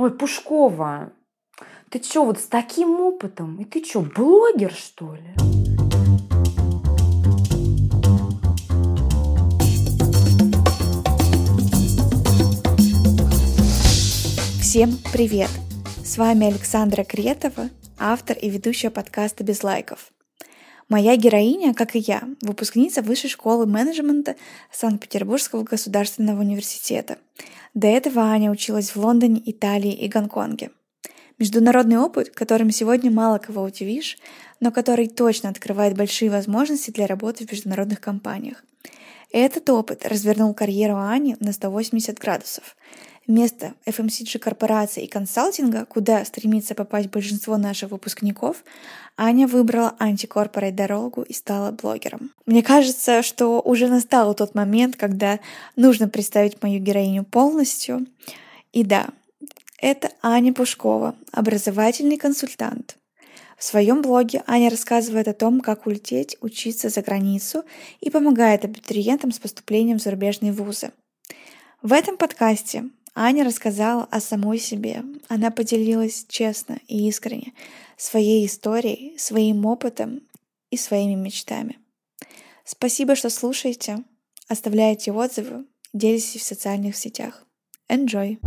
Ой, Пушкова, ты чё, вот с таким опытом? И ты чё, блогер, что ли? Всем привет! С вами Александра Кретова, автор и ведущая подкаста «Без лайков». Моя героиня, как и я, выпускница Высшей школы менеджмента Санкт-Петербургского государственного университета. До этого Аня училась в Лондоне, Италии и Гонконге. Международный опыт, которым сегодня мало кого удивишь, но который точно открывает большие возможности для работы в международных компаниях. Этот опыт развернул карьеру Ани на 180 градусов. Вместо FMCG корпорации и консалтинга, куда стремится попасть большинство наших выпускников, Аня выбрала антикорпорейт дорогу и стала блогером. Мне кажется, что уже настал тот момент, когда нужно представить мою героиню полностью. И да, это Аня Пушкова, образовательный консультант. В своем блоге Аня рассказывает о том, как улететь, учиться за границу и помогает абитуриентам с поступлением в зарубежные вузы. В этом подкасте Аня рассказала о самой себе. Она поделилась честно и искренне своей историей, своим опытом и своими мечтами. Спасибо, что слушаете, оставляете отзывы, делитесь в социальных сетях. Enjoy!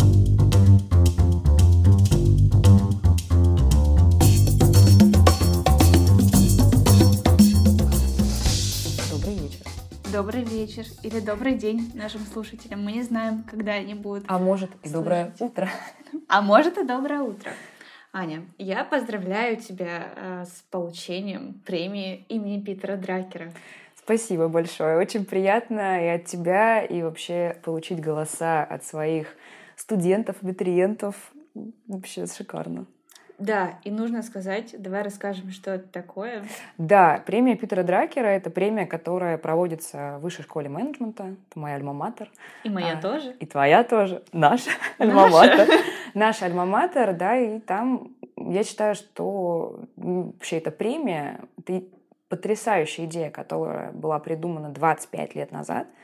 Добрый вечер или добрый день нашим слушателям. Мы не знаем, когда они будут. А может и доброе утро. А может и доброе утро. Аня, я поздравляю тебя э, с получением премии имени Питера Дракера. Спасибо большое. Очень приятно и от тебя, и вообще получить голоса от своих студентов, абитуриентов. Вообще шикарно. Да, и нужно сказать, давай расскажем, что это такое. Да, премия Питера Дракера — это премия, которая проводится в высшей школе менеджмента. Это моя альма-матер. И моя а, тоже. И твоя тоже. Наша альма-матер. Наша альма-матер, да, и там я считаю, что вообще эта премия — это потрясающая идея, которая была придумана 25 лет назад —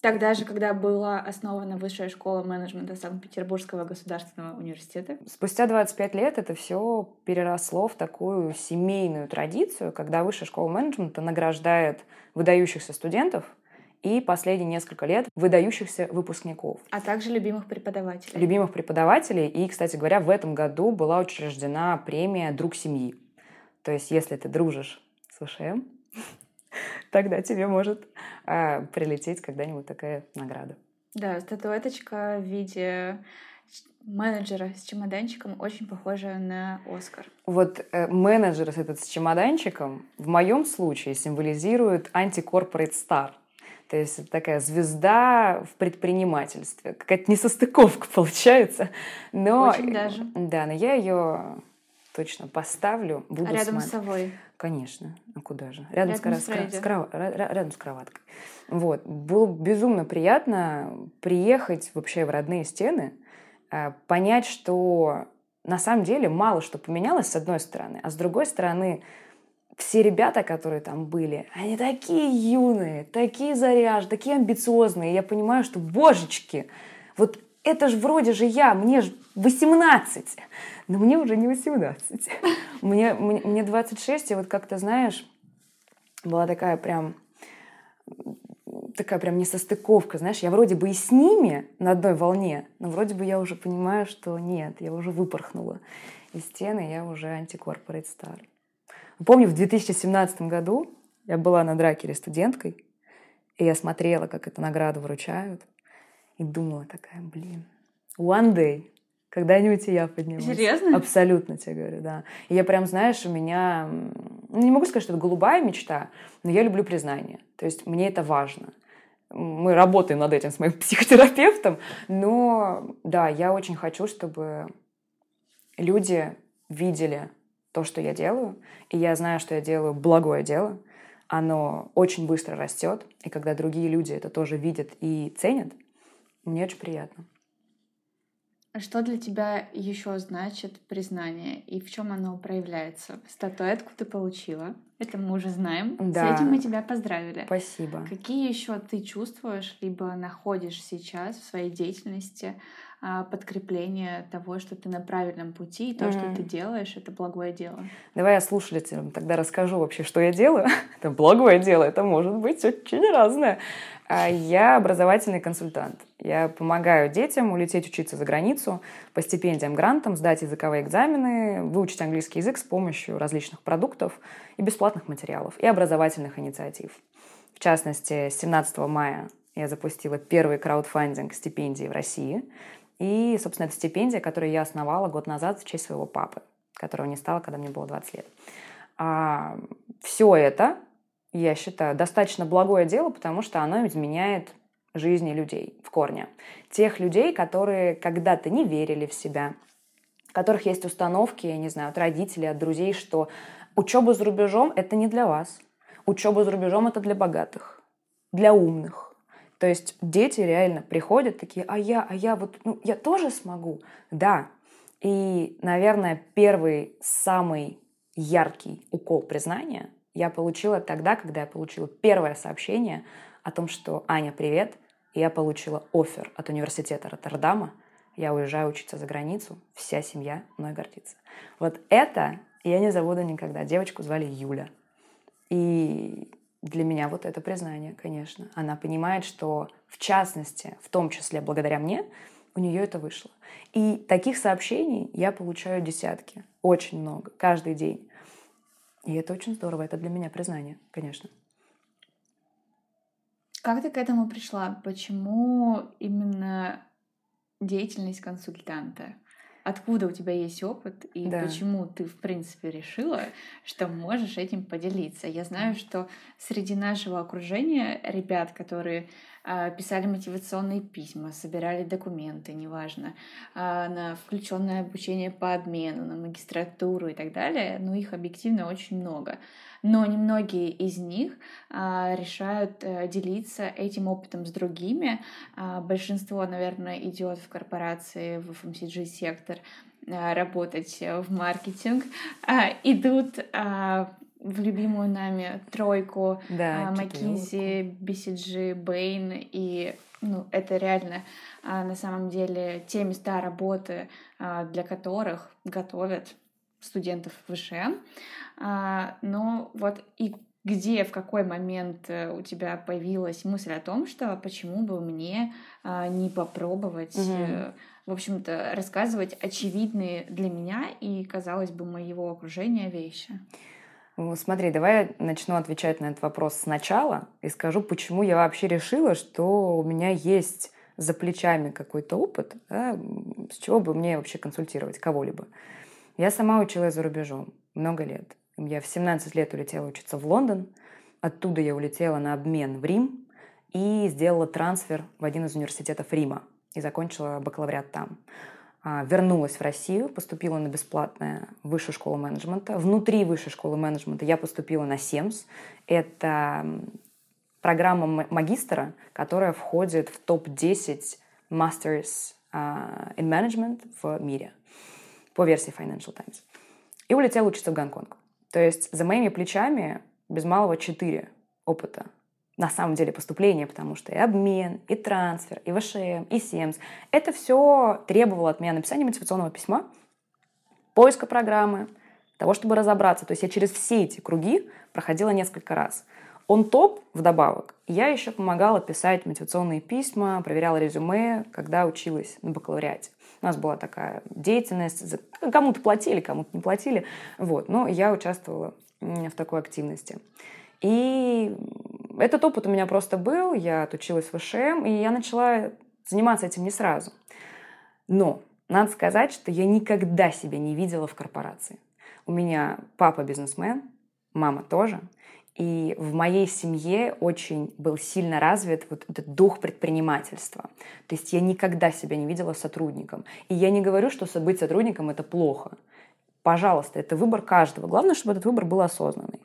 Тогда же, когда была основана Высшая школа менеджмента Санкт-Петербургского государственного университета. Спустя 25 лет это все переросло в такую семейную традицию, когда Высшая школа менеджмента награждает выдающихся студентов и последние несколько лет выдающихся выпускников. А также любимых преподавателей. Любимых преподавателей. И, кстати говоря, в этом году была учреждена премия «Друг семьи». То есть, если ты дружишь с ВШМ, тогда тебе может а, прилететь когда-нибудь такая награда. Да, статуэточка в виде менеджера с чемоданчиком очень похожа на Оскар. Вот э, менеджер этот с чемоданчиком в моем случае символизирует антикорпорейт стар. То есть это такая звезда в предпринимательстве. Какая-то несостыковка получается. Но, Очень даже. Да, но я ее точно поставлю. Буду а рядом с собой? Конечно. А куда же? Рядом, рядом с, с, кров... рядом с кроваткой. Вот. Было безумно приятно приехать вообще в родные стены, э, понять, что на самом деле мало что поменялось с одной стороны, а с другой стороны все ребята, которые там были, они такие юные, такие заряженные, такие амбициозные. Я понимаю, что, божечки, вот это же вроде же я, мне же 18, но мне уже не 18. Мне, мне, мне 26, и вот как-то, знаешь, была такая прям такая прям несостыковка, знаешь, я вроде бы и с ними на одной волне, но вроде бы я уже понимаю, что нет, я уже выпорхнула из стены, я уже антикорпорейт стар. Помню, в 2017 году я была на дракере студенткой, и я смотрела, как эту награду вручают, и думала такая, блин, one day, когда-нибудь и я поднимусь. Серьезно? Абсолютно тебе говорю, да. И я прям, знаешь, у меня, ну, не могу сказать, что это голубая мечта, но я люблю признание. То есть мне это важно. Мы работаем над этим с моим психотерапевтом, но да, я очень хочу, чтобы люди видели то, что я делаю, и я знаю, что я делаю благое дело, оно очень быстро растет, и когда другие люди это тоже видят и ценят, мне очень приятно. А что для тебя еще значит признание и в чем оно проявляется? Статуэтку ты получила. Это мы уже знаем. Да. С этим мы тебя поздравили. Спасибо. Какие еще ты чувствуешь, либо находишь сейчас в своей деятельности подкрепление того, что ты на правильном пути, и то, mm-hmm. что ты делаешь, это благое дело. Давай я слушателям тогда расскажу вообще, что я делаю. это благое дело, это может быть очень разное. А, я образовательный консультант. Я помогаю детям улететь учиться за границу по стипендиям, грантам, сдать языковые экзамены, выучить английский язык с помощью различных продуктов и бесплатных материалов, и образовательных инициатив. В частности, с 17 мая я запустила первый краудфандинг стипендии в России – и, собственно, это стипендия, которую я основала год назад в честь своего папы, которого не стало, когда мне было 20 лет. А, все это, я считаю, достаточно благое дело, потому что оно изменяет жизни людей в корне. Тех людей, которые когда-то не верили в себя, у которых есть установки, я не знаю, от родителей, от друзей, что учеба за рубежом – это не для вас. Учеба за рубежом – это для богатых, для умных то есть дети реально приходят такие, а я, а я вот, ну, я тоже смогу. Да. И, наверное, первый самый яркий укол признания я получила тогда, когда я получила первое сообщение о том, что «Аня, привет!» и я получила офер от университета Роттердама. Я уезжаю учиться за границу, вся семья мной гордится. Вот это я не забуду никогда. Девочку звали Юля. И для меня вот это признание, конечно. Она понимает, что в частности, в том числе благодаря мне, у нее это вышло. И таких сообщений я получаю десятки, очень много, каждый день. И это очень здорово, это для меня признание, конечно. Как ты к этому пришла? Почему именно деятельность консультанта? Откуда у тебя есть опыт и да. почему ты, в принципе, решила, что можешь этим поделиться. Я знаю, что среди нашего окружения ребят, которые писали мотивационные письма, собирали документы, неважно, э, на включенное обучение по обмену, на магистратуру и так далее, ну, их объективно очень много но немногие из них а, решают а, делиться этим опытом с другими. А, большинство, наверное, идет в корпорации, в FMCG-сектор а, работать в маркетинг, а, идут а, в любимую нами тройку да, McKinsey, BCG, Bain, и ну, это реально а, на самом деле те места работы, а, для которых готовят студентов ВШМ. А, но вот и где, в какой момент э, у тебя появилась мысль о том, что почему бы мне а, не попробовать, угу. в общем-то, рассказывать очевидные для меня и, казалось бы, моего окружения вещи? Смотри, давай я начну отвечать на этот вопрос сначала и скажу, почему я вообще решила, что у меня есть за плечами какой-то опыт, да, с чего бы мне вообще консультировать кого-либо. Я сама училась за рубежом много лет. Я в 17 лет улетела учиться в Лондон. Оттуда я улетела на обмен в Рим и сделала трансфер в один из университетов Рима и закончила бакалавриат там. А, вернулась в Россию, поступила на бесплатную высшую школу менеджмента. Внутри высшей школы менеджмента я поступила на СЕМС. Это программа магистра, которая входит в топ-10 Masters а, in Management в мире по версии Financial Times. И улетела учиться в Гонконг. То есть за моими плечами без малого четыре опыта на самом деле поступления, потому что и обмен, и трансфер, и ВШМ, и СЕМС. Это все требовало от меня написания мотивационного письма, поиска программы, того, чтобы разобраться. То есть я через все эти круги проходила несколько раз. Он топ вдобавок. Я еще помогала писать мотивационные письма, проверяла резюме, когда училась на бакалавриате. У нас была такая деятельность, кому-то платили, кому-то не платили, вот, но я участвовала в такой активности. И этот опыт у меня просто был, я отучилась в ВШМ, и я начала заниматься этим не сразу. Но надо сказать, что я никогда себя не видела в корпорации. У меня папа бизнесмен, мама тоже. И в моей семье очень был сильно развит вот этот дух предпринимательства. То есть я никогда себя не видела сотрудником. И я не говорю, что быть сотрудником – это плохо. Пожалуйста, это выбор каждого. Главное, чтобы этот выбор был осознанный.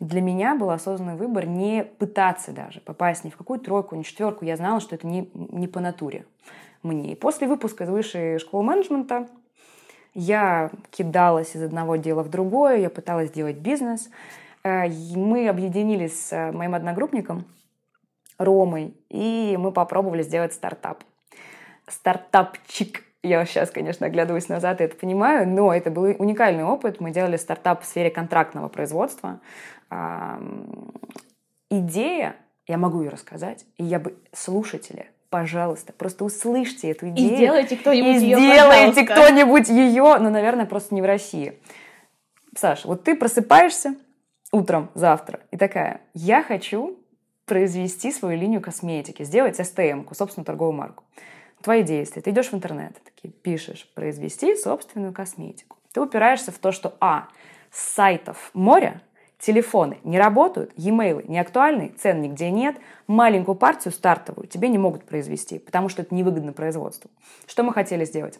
Для меня был осознанный выбор не пытаться даже попасть ни в какую тройку, ни в четверку. Я знала, что это не, не по натуре мне. И после выпуска из высшей школы менеджмента я кидалась из одного дела в другое, я пыталась делать бизнес – Э, мы объединились с моим одногруппником Ромой, и мы попробовали сделать стартап. Стартапчик. Я сейчас, конечно, оглядываюсь назад и это понимаю, но это был уникальный опыт. Мы делали стартап в сфере контрактного производства. Идея, я могу ее рассказать, и я бы слушатели пожалуйста, просто услышьте эту идею. И сделайте кто-нибудь ее, сделайте кто-нибудь ее, но, наверное, просто не в России. Саша, вот ты просыпаешься утром завтра и такая, я хочу произвести свою линию косметики, сделать STM, собственную торговую марку. Твои действия. Ты идешь в интернет, такие, пишешь, произвести собственную косметику. Ты упираешься в то, что, а, сайтов море, телефоны не работают, e-mail не актуальны, цен нигде нет, маленькую партию стартовую тебе не могут произвести, потому что это невыгодно производству. Что мы хотели сделать?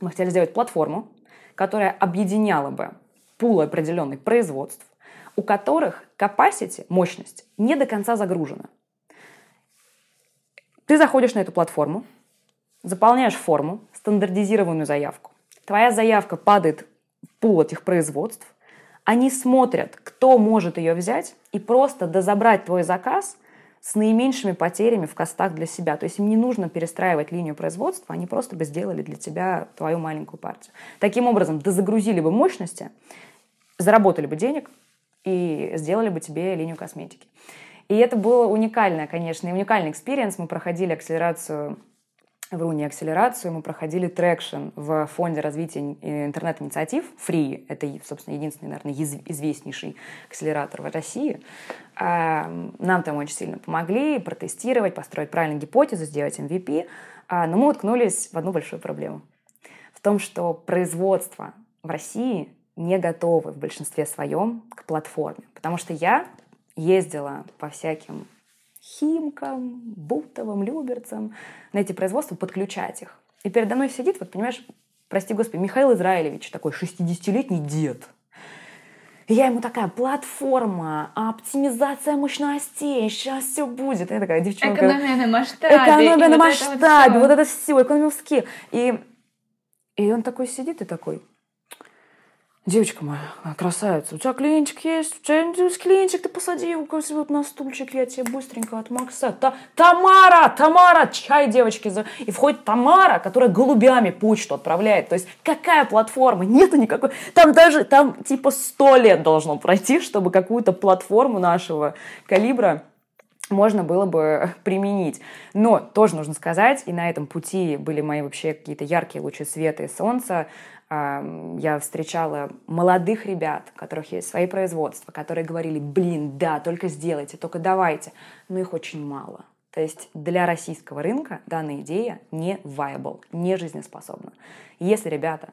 Мы хотели сделать платформу, которая объединяла бы пул определенных производств, у которых capacity, мощность, не до конца загружена. Ты заходишь на эту платформу, заполняешь форму, стандартизированную заявку. Твоя заявка падает в пул этих производств. Они смотрят, кто может ее взять, и просто дозабрать твой заказ с наименьшими потерями в костах для себя. То есть им не нужно перестраивать линию производства, они просто бы сделали для тебя твою маленькую партию. Таким образом, дозагрузили бы мощности, заработали бы денег и сделали бы тебе линию косметики. И это было уникальное, конечно, и уникальный experience. Мы проходили акселерацию в Руне акселерацию, мы проходили traction в Фонде развития интернет-инициатив, ФРИИ, это, собственно, единственный, наверное, известнейший акселератор в России. А, нам там очень сильно помогли протестировать, построить правильную гипотезу, сделать MVP, а, но мы уткнулись в одну большую проблему. В том, что производство в России не готовы в большинстве своем к платформе. Потому что я ездила по всяким Химкам, Бутовым, Люберцам на эти производства, подключать их. И передо мной сидит, вот понимаешь, прости господи, Михаил Израилевич, такой 60-летний дед. И я ему такая, платформа, оптимизация мощностей, сейчас все будет. И я такая, девчонка... Экономия на масштабе. Экономия на вот масштабе, вот это все, экономия. И, и он такой сидит и такой, Девочка моя, красавица, у тебя клинчик есть? У тебя есть клинчик, ты посади его вот на стульчик, я тебе быстренько от Макса. Та Тамара, Тамара, чай, девочки. За... И входит Тамара, которая голубями почту отправляет. То есть какая платформа? Нету никакой. Там даже, там типа сто лет должно пройти, чтобы какую-то платформу нашего калибра можно было бы применить. Но тоже нужно сказать, и на этом пути были мои вообще какие-то яркие лучи света и солнца, я встречала молодых ребят, у которых есть свои производства, которые говорили, блин, да, только сделайте, только давайте. Но их очень мало. То есть для российского рынка данная идея не viable, не жизнеспособна. Если, ребята,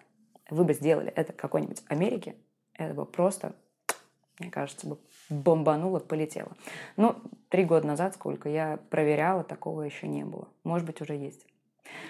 вы бы сделали это какой-нибудь Америке, это бы просто, мне кажется, бы бомбануло, полетело. Но три года назад, сколько я проверяла, такого еще не было. Может быть, уже есть.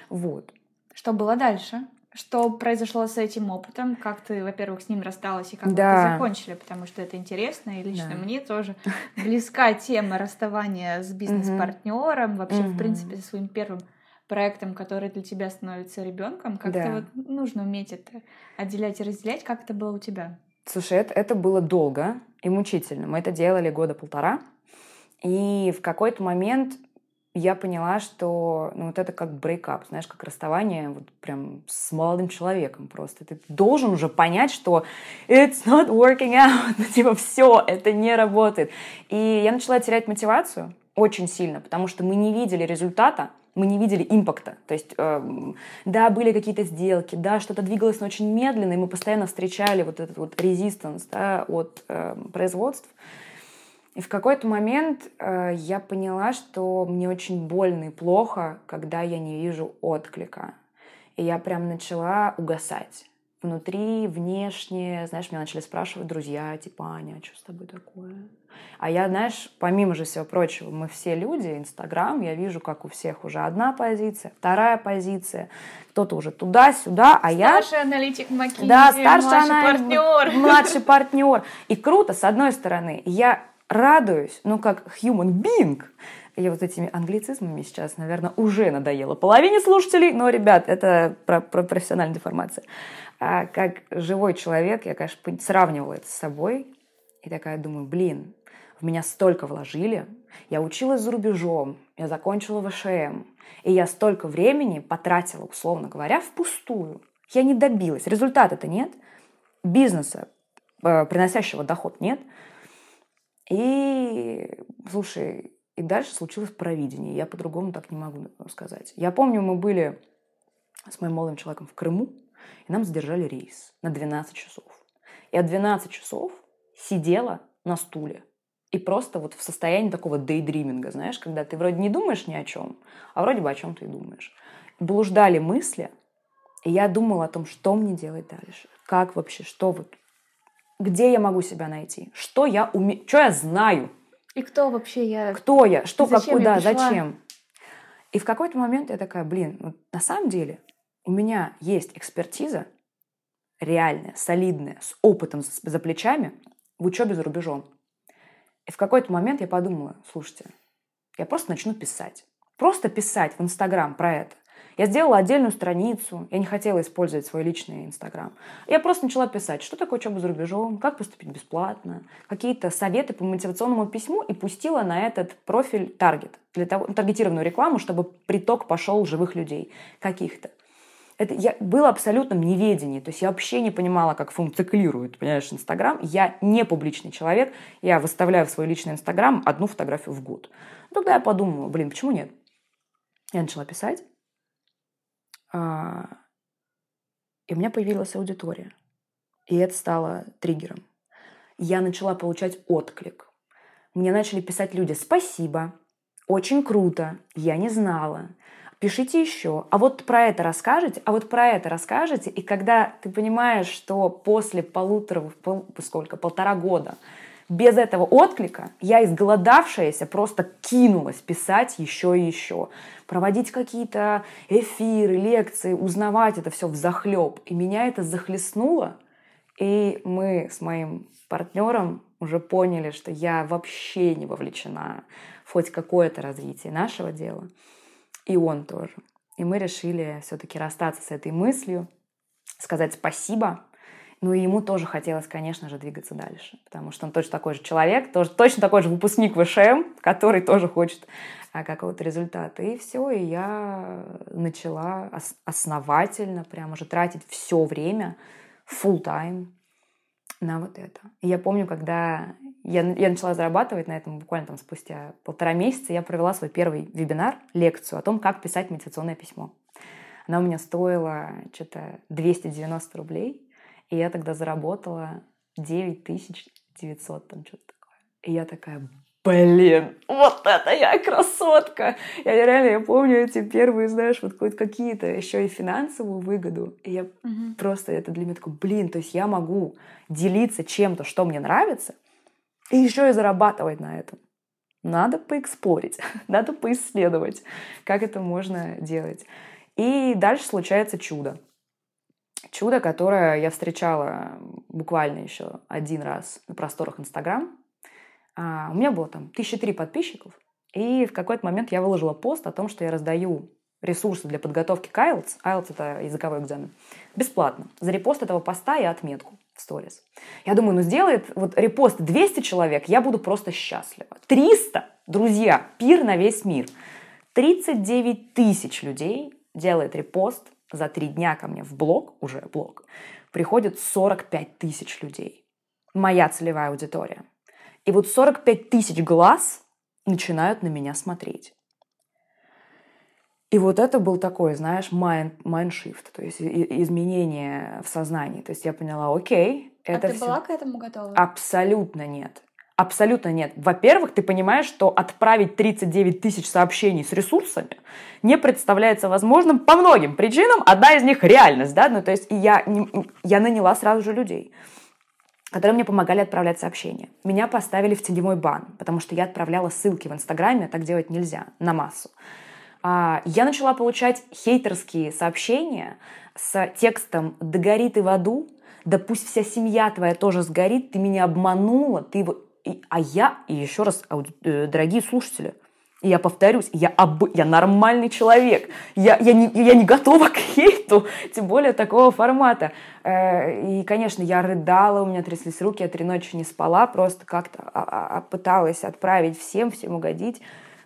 Вот. Что было дальше? Что произошло с этим опытом? Как ты, во-первых, с ним рассталась и как да. вы закончили? Потому что это интересно, и лично да. мне тоже близка тема расставания с бизнес-партнером, вообще, в принципе, со своим первым проектом, который для тебя становится ребенком. Как-то да. вот нужно уметь это отделять и разделять. Как это было у тебя? Слушай, это, это было долго и мучительно. Мы это делали года полтора. И в какой-то момент я поняла, что ну, вот это как брейкап, знаешь, как расставание вот прям с молодым человеком просто. Ты должен уже понять, что it's not working out, ну, типа все, это не работает. И я начала терять мотивацию очень сильно, потому что мы не видели результата, мы не видели импакта. То есть, э, да, были какие-то сделки, да, что-то двигалось, но очень медленно, и мы постоянно встречали вот этот вот резистанс да, от э, производств. И в какой-то момент э, я поняла, что мне очень больно и плохо, когда я не вижу отклика. И я прям начала угасать. Внутри, внешне, знаешь, меня начали спрашивать друзья, типа, Аня, а что с тобой такое? А я, знаешь, помимо же всего прочего, мы все люди, Инстаграм, я вижу, как у всех уже одна позиция, вторая позиция, кто-то уже туда-сюда, а я... Старший аналитик Макинзи, да, старший младший аналитик, партнер. Младший партнер. И круто, с одной стороны, я радуюсь, ну, как human being. Я вот этими англицизмами сейчас, наверное, уже надоела половине слушателей, но, ребят, это про, про профессиональная деформация. А как живой человек, я, конечно, сравнивала это с собой, И такая думаю, блин, в меня столько вложили, я училась за рубежом, я закончила ВШМ, и я столько времени потратила, условно говоря, впустую. Я не добилась. Результата-то нет. Бизнеса, э, приносящего доход, нет. И, слушай, и дальше случилось провидение. Я по-другому так не могу сказать. Я помню, мы были с моим молодым человеком в Крыму, и нам задержали рейс на 12 часов. Я 12 часов сидела на стуле и просто вот в состоянии такого дейдриминга, знаешь, когда ты вроде не думаешь ни о чем, а вроде бы о чем ты и думаешь. Блуждали мысли, и я думала о том, что мне делать дальше, как вообще, что вот, где я могу себя найти, что я умею, что я знаю. И кто вообще я? Кто я, что, как, куда, зачем. И в какой-то момент я такая, блин, вот на самом деле у меня есть экспертиза реальная, солидная, с опытом за плечами в учебе за рубежом. И в какой-то момент я подумала, слушайте, я просто начну писать. Просто писать в Инстаграм про это. Я сделала отдельную страницу, я не хотела использовать свой личный Инстаграм. Я просто начала писать, что такое учеба за рубежом, как поступить бесплатно, какие-то советы по мотивационному письму и пустила на этот профиль таргет, для того, таргетированную рекламу, чтобы приток пошел живых людей каких-то это я была абсолютно неведении, то есть я вообще не понимала, как функционирует, понимаешь, Инстаграм. Я не публичный человек, я выставляю в свой личный Инстаграм одну фотографию в год. Тогда я подумала, блин, почему нет? Я начала писать, и у меня появилась аудитория. И это стало триггером. Я начала получать отклик. Мне начали писать люди «Спасибо», «Очень круто», «Я не знала», пишите еще, а вот про это расскажете, а вот про это расскажете. И когда ты понимаешь, что после полутора, пол, сколько, полтора года без этого отклика я изголодавшаяся просто кинулась писать еще и еще, проводить какие-то эфиры, лекции, узнавать это все в захлеб. И меня это захлестнуло, и мы с моим партнером уже поняли, что я вообще не вовлечена в хоть какое-то развитие нашего дела и он тоже. И мы решили все-таки расстаться с этой мыслью, сказать спасибо. Ну и ему тоже хотелось, конечно же, двигаться дальше, потому что он точно такой же человек, тоже, точно такой же выпускник ВШМ, который тоже хочет а, какого-то результата. И все, и я начала основательно прям уже тратить все время, full time на вот это. И я помню, когда я, я начала зарабатывать на этом буквально там спустя полтора месяца, я провела свой первый вебинар, лекцию о том, как писать мотивационное письмо. Она у меня стоила что-то 290 рублей, и я тогда заработала 9900, там что-то такое. И я такая, блин, вот это я красотка. Я реально, я помню эти первые, знаешь, вот какие-то еще и финансовую выгоду. И я угу. просто, это для меня такой, блин, то есть я могу делиться чем-то, что мне нравится, и еще и зарабатывать на этом. Надо поэксплорить, надо поисследовать, как это можно делать. И дальше случается чудо. Чудо, которое я встречала буквально еще один раз на просторах Инстаграм. А, у меня было там тысячи три подписчиков, и в какой-то момент я выложила пост о том, что я раздаю ресурсы для подготовки к IELTS, IELTS это языковой экзамен, бесплатно. За репост этого поста и отметку в сторис. Я думаю, ну сделает вот репост 200 человек, я буду просто счастлива. 300, друзья, пир на весь мир. 39 тысяч людей делает репост за три дня ко мне в блог, уже блог, приходит 45 тысяч людей. Моя целевая аудитория. И вот 45 тысяч глаз начинают на меня смотреть. И вот это был такой, знаешь, mind, mind shift, то есть изменение в сознании. То есть я поняла, окей, это А ты все... была к этому готова? Абсолютно нет. Абсолютно нет. Во-первых, ты понимаешь, что отправить 39 тысяч сообщений с ресурсами не представляется возможным по многим причинам. Одна из них реальность, да, ну то есть я, я наняла сразу же людей которые мне помогали отправлять сообщения. Меня поставили в теневой бан, потому что я отправляла ссылки в Инстаграме, так делать нельзя, на массу. А, я начала получать хейтерские сообщения с текстом «Да горит и в аду», «Да пусть вся семья твоя тоже сгорит, ты меня обманула», ты... А я, и еще раз, э, дорогие слушатели, я повторюсь, я, об... я нормальный человек. Я, я, не, я не готова к хейту, тем более такого формата. Э, и, конечно, я рыдала, у меня тряслись руки, я три ночи не спала, просто как-то а, а, а, пыталась отправить всем, всем угодить.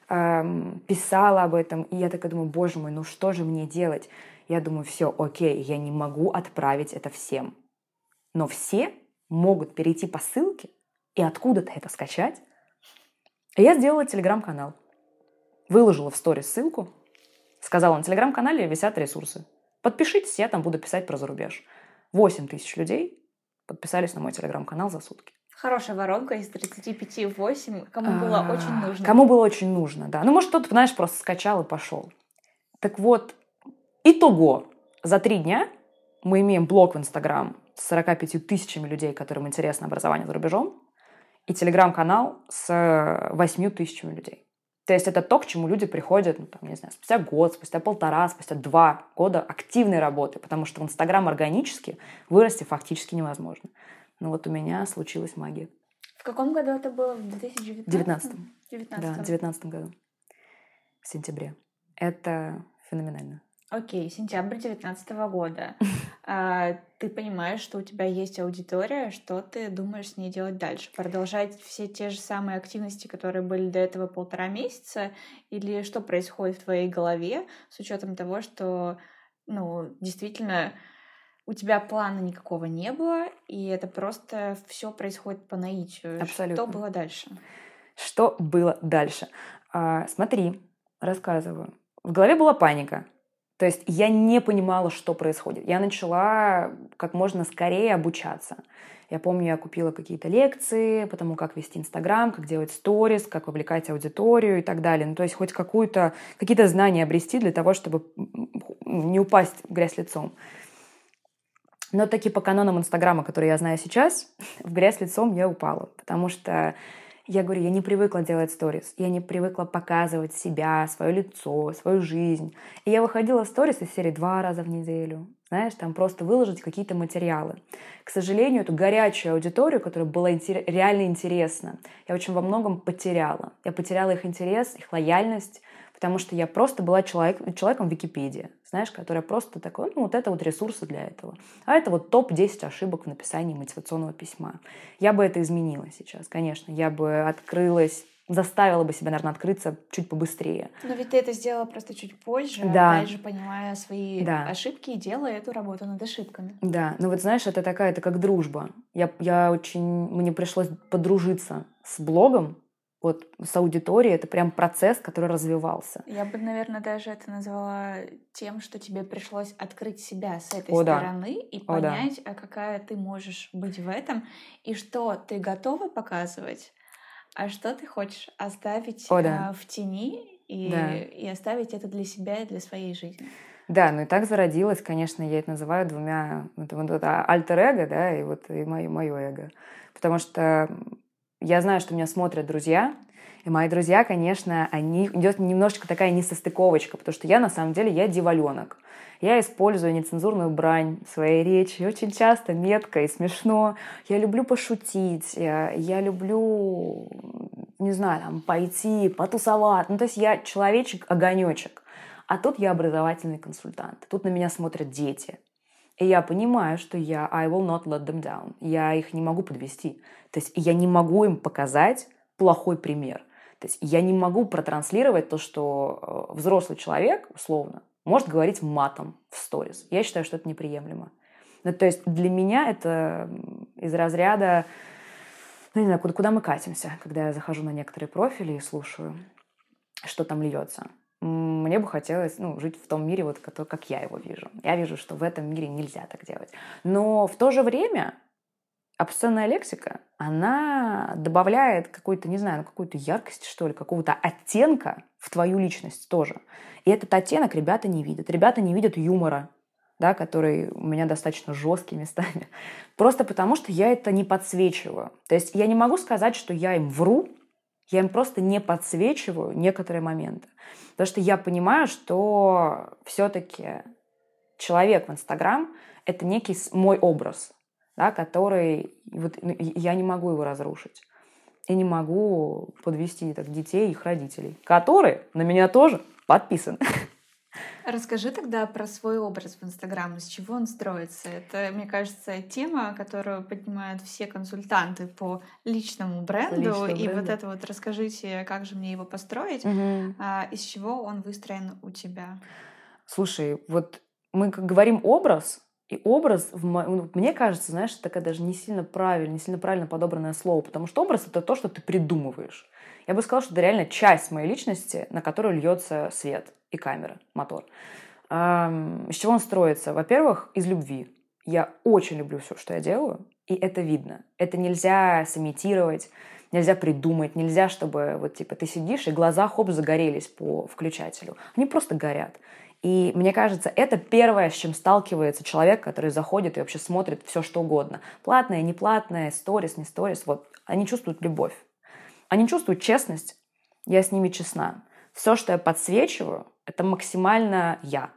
Эм, писала об этом. И я такая думаю, боже мой, ну что же мне делать? Я думаю, все, окей, я не могу отправить это всем. Но все могут перейти по ссылке и откуда-то это скачать. И я сделала телеграм-канал выложила в сторис ссылку, сказала, на телеграм-канале висят ресурсы. Подпишитесь, я там буду писать про зарубеж. 8 тысяч людей подписались на мой телеграм-канал за сутки. Хорошая воронка из 35 8, кому было а, очень нужно. Кому было очень нужно, да. Ну, может, кто-то, знаешь, просто скачал и пошел. Так вот, итого, за три дня мы имеем блог в Инстаграм с 45 тысячами людей, которым интересно образование за рубежом, и телеграм-канал с 8 тысячами людей. То есть это то, к чему люди приходят, ну, там, не знаю, спустя год, спустя полтора, спустя два года активной работы, потому что в Инстаграм органически вырасти фактически невозможно. Ну вот у меня случилась магия. В каком году это было? В 2019? 19 19 Да, в 19 году. В сентябре. Это феноменально. Окей, сентябрь 2019 года. А, ты понимаешь, что у тебя есть аудитория, что ты думаешь с ней делать дальше? Продолжать все те же самые активности, которые были до этого полтора месяца? Или что происходит в твоей голове с учетом того, что, ну, действительно, у тебя плана никакого не было, и это просто все происходит по наитию. Абсолютно. Что было дальше? Что было дальше? А, смотри, рассказываю. В голове была паника. То есть я не понимала, что происходит. Я начала как можно скорее обучаться. Я помню, я купила какие-то лекции по тому, как вести Инстаграм, как делать сторис, как вовлекать аудиторию и так далее. Ну, то есть хоть какую-то, какие-то знания обрести для того, чтобы не упасть в грязь лицом. Но таки по канонам Инстаграма, которые я знаю сейчас, в грязь лицом я упала. Потому что я говорю, я не привыкла делать сторис, я не привыкла показывать себя, свое лицо, свою жизнь. И я выходила в сторис из серии два раза в неделю. Знаешь, там просто выложить какие-то материалы. К сожалению, эту горячую аудиторию, которая была интер- реально интересна, я очень во многом потеряла. Я потеряла их интерес, их лояльность, потому что я просто была человек, человеком в Википедии, знаешь, которая просто такой, ну, вот это вот ресурсы для этого. А это вот топ-10 ошибок в написании мотивационного письма. Я бы это изменила сейчас, конечно. Я бы открылась заставила бы себя, наверное, открыться чуть побыстрее. Но ведь ты это сделала просто чуть позже, да. опять же, понимая свои да. ошибки и делая эту работу над ошибками. Да, ну вот знаешь, это такая, это как дружба. Я, я очень, мне пришлось подружиться с блогом, вот с аудиторией, это прям процесс, который развивался. Я бы, наверное, даже это назвала тем, что тебе пришлось открыть себя с этой О, стороны да. и понять, О, да. какая ты можешь быть в этом, и что ты готова показывать, а что ты хочешь оставить О, да. А, в тени и, да. и оставить это для себя и для своей жизни. Да, ну и так зародилось, конечно, я это называю двумя, вот, вот это альтер-эго, да, и вот и мое, мое эго. Потому что я знаю, что меня смотрят друзья, и мои друзья, конечно, они идет немножечко такая несостыковочка, потому что я на самом деле я диваленок. Я использую нецензурную брань в своей речи очень часто, метко и смешно. Я люблю пошутить, я, я люблю, не знаю, там, пойти, потусовать. Ну, то есть я человечек-огонечек. А тут я образовательный консультант. Тут на меня смотрят дети. И я понимаю, что я I will not let them down. Я их не могу подвести. То есть я не могу им показать плохой пример. То есть я не могу протранслировать то, что э, взрослый человек, условно, может говорить матом в сторис. Я считаю, что это неприемлемо. Ну, то есть для меня это из разряда, ну, не знаю, куда, куда мы катимся, когда я захожу на некоторые профили и слушаю, что там льется мне бы хотелось ну, жить в том мире, вот, который, как я его вижу. Я вижу, что в этом мире нельзя так делать. Но в то же время обсценная лексика, она добавляет какой-то, не знаю, ну, какую-то яркость, что ли, какого-то оттенка в твою личность тоже. И этот оттенок ребята не видят. Ребята не видят юмора, да, который у меня достаточно жесткий местами. Просто потому, что я это не подсвечиваю. То есть я не могу сказать, что я им вру, я им просто не подсвечиваю некоторые моменты. Потому что я понимаю, что все-таки человек в Инстаграм — это некий мой образ, да, который вот, ну, я не могу его разрушить. и не могу подвести так детей и их родителей, которые на меня тоже подписаны. Расскажи тогда про свой образ в Инстаграм, из чего он строится. Это, мне кажется, тема, которую поднимают все консультанты по личному бренду. Личному и бренду. вот это вот расскажите, как же мне его построить, угу. а, из чего он выстроен у тебя. Слушай, вот мы говорим образ, и образ, в мо... Ну, мне кажется, знаешь, такая даже не сильно правильно, не сильно правильно подобранное слово, потому что образ это то, что ты придумываешь. Я бы сказала, что это реально часть моей личности, на которую льется свет и камера, мотор. Эм, из чего он строится? Во-первых, из любви. Я очень люблю все, что я делаю, и это видно. Это нельзя сымитировать, нельзя придумать, нельзя, чтобы вот типа ты сидишь и глаза хоп загорелись по включателю. Они просто горят. И мне кажется, это первое, с чем сталкивается человек, который заходит и вообще смотрит все, что угодно. Платное, неплатное, сторис, не сторис. Вот они чувствуют любовь. Они чувствуют честность. Я с ними честна. Все, что я подсвечиваю, это максимально я.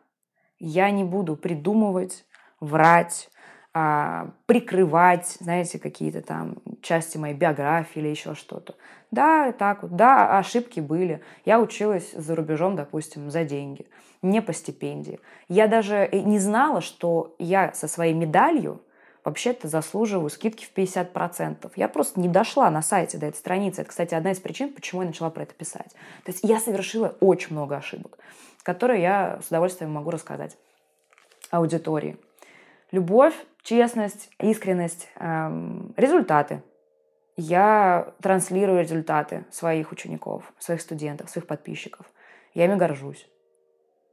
Я не буду придумывать, врать, а, прикрывать, знаете, какие-то там части моей биографии или еще что-то. Да, так вот, да, ошибки были. Я училась за рубежом, допустим, за деньги, не по стипендии. Я даже не знала, что я со своей медалью вообще-то заслуживаю скидки в 50%. Я просто не дошла на сайте до этой страницы. Это, кстати, одна из причин, почему я начала про это писать. То есть я совершила очень много ошибок, которые я с удовольствием могу рассказать аудитории. Любовь честность, искренность, эм, результаты. Я транслирую результаты своих учеников, своих студентов, своих подписчиков. Я ими горжусь.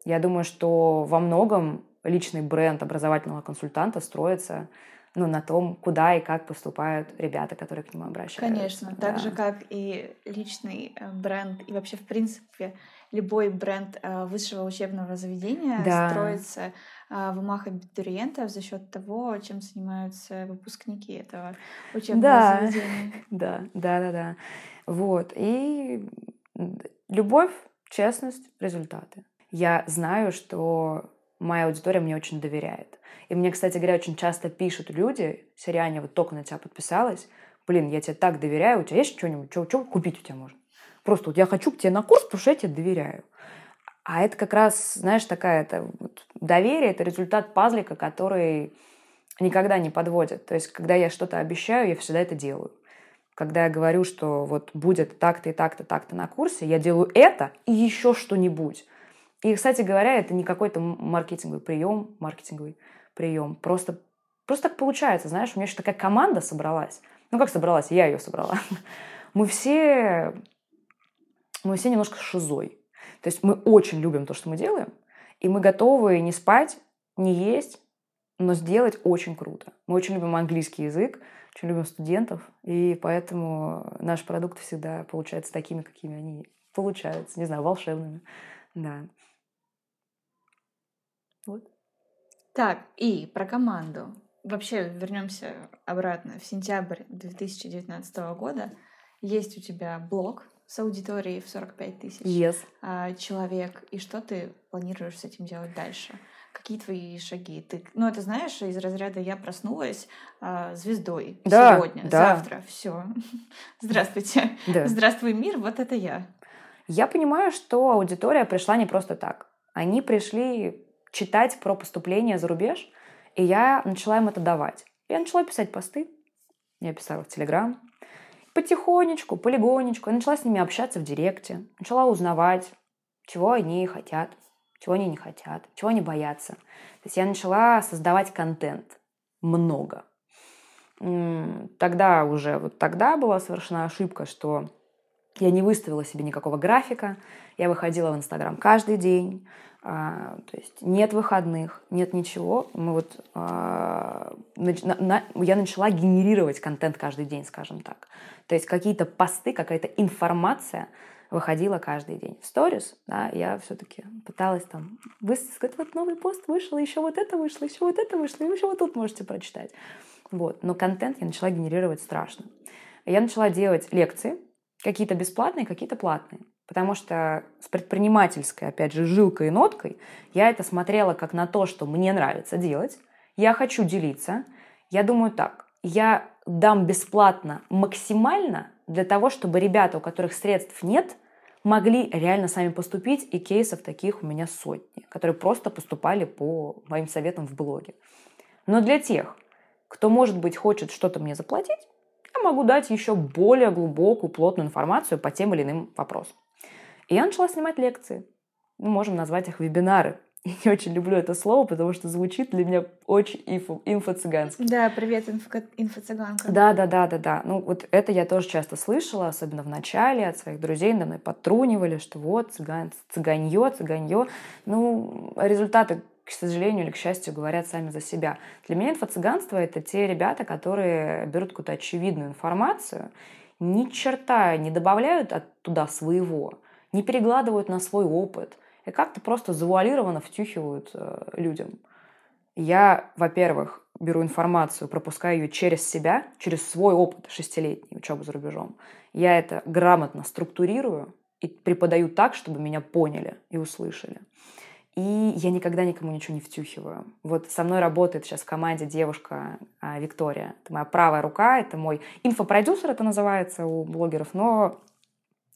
Я думаю, что во многом личный бренд образовательного консультанта строится ну, на том, куда и как поступают ребята, которые к нему обращаются. Конечно, да. так же, как и личный э, бренд, и вообще, в принципе, любой бренд э, высшего учебного заведения да. строится а, в умах абитуриентов за счет того, чем занимаются выпускники этого учебного да. заведения. Да, да, да, да. Вот. И любовь, честность, результаты. Я знаю, что моя аудитория мне очень доверяет. И мне, кстати говоря, очень часто пишут люди, Сириане, вот только на тебя подписалась, блин, я тебе так доверяю, у тебя есть что-нибудь, что, что купить у тебя можно? Просто вот я хочу к тебе на курс, потому что я тебе доверяю. А это как раз, знаешь, такая это вот, доверие, это результат пазлика, который никогда не подводит. То есть, когда я что-то обещаю, я всегда это делаю. Когда я говорю, что вот будет так-то и так-то, так-то на курсе, я делаю это и еще что-нибудь. И, кстати говоря, это не какой-то маркетинговый прием, маркетинговый прием. Просто, просто так получается, знаешь, у меня еще такая команда собралась. Ну, как собралась? Я ее собрала. Мы все, мы все немножко шизой. То есть мы очень любим то, что мы делаем, и мы готовы не спать, не есть, но сделать очень круто. Мы очень любим английский язык, очень любим студентов, и поэтому наш продукт всегда получается такими, какими они получаются, не знаю, волшебными. Да. Вот. Так, и про команду. Вообще вернемся обратно в сентябрь 2019 года. Есть у тебя блог с аудиторией в 45 тысяч yes. А, человек, и что ты планируешь с этим делать дальше? Какие твои шаги? Ты, ну, это знаешь, из разряда я проснулась а, звездой да, сегодня, да. завтра, все. Здравствуйте. Да. Здравствуй, мир, вот это я. Я понимаю, что аудитория пришла не просто так. Они пришли читать про поступление за рубеж, и я начала им это давать. Я начала писать посты, я писала в Телеграм, потихонечку, полигонечку. Я начала с ними общаться в директе, начала узнавать, чего они хотят, чего они не хотят, чего они боятся. То есть я начала создавать контент. Много. Тогда уже, вот тогда была совершена ошибка, что я не выставила себе никакого графика. Я выходила в Инстаграм каждый день. А, то есть нет выходных, нет ничего. Мы вот, а, я начала генерировать контент каждый день, скажем так. То есть какие-то посты, какая-то информация выходила каждый день. В сторис, да, я все-таки пыталась там высказать, вот новый пост вышел, еще вот это вышло, еще вот это вышло, и еще вот тут можете прочитать. Вот. Но контент я начала генерировать страшно. Я начала делать лекции, какие-то бесплатные, какие-то платные. Потому что с предпринимательской, опять же, жилкой и ноткой я это смотрела как на то, что мне нравится делать, я хочу делиться. Я думаю так, я дам бесплатно максимально для того, чтобы ребята, у которых средств нет, могли реально сами поступить, и кейсов таких у меня сотни, которые просто поступали по моим советам в блоге. Но для тех, кто, может быть, хочет что-то мне заплатить, я могу дать еще более глубокую, плотную информацию по тем или иным вопросам. И я начала снимать лекции. Мы можем назвать их вебинары. Я не очень люблю это слово, потому что звучит для меня очень инфо, инфо-цыгански. Да, привет, инфо, инфо-цыганка. Да, да, да, да, да. Ну, вот это я тоже часто слышала, особенно в начале от своих друзей, на мной подтрунивали, что вот, цыган, цыганье, цыганье. Ну, результаты к сожалению или к счастью, говорят сами за себя. Для меня инфо-цыганство — это те ребята, которые берут какую-то очевидную информацию, ни черта не добавляют оттуда своего, не перегладывают на свой опыт и как-то просто завуалированно втюхивают э, людям. Я, во-первых, беру информацию, пропускаю ее через себя, через свой опыт шестилетней учебы за рубежом. Я это грамотно структурирую и преподаю так, чтобы меня поняли и услышали. И я никогда никому ничего не втюхиваю. Вот со мной работает сейчас в команде девушка а, Виктория. Это моя правая рука, это мой инфопродюсер, это называется у блогеров, но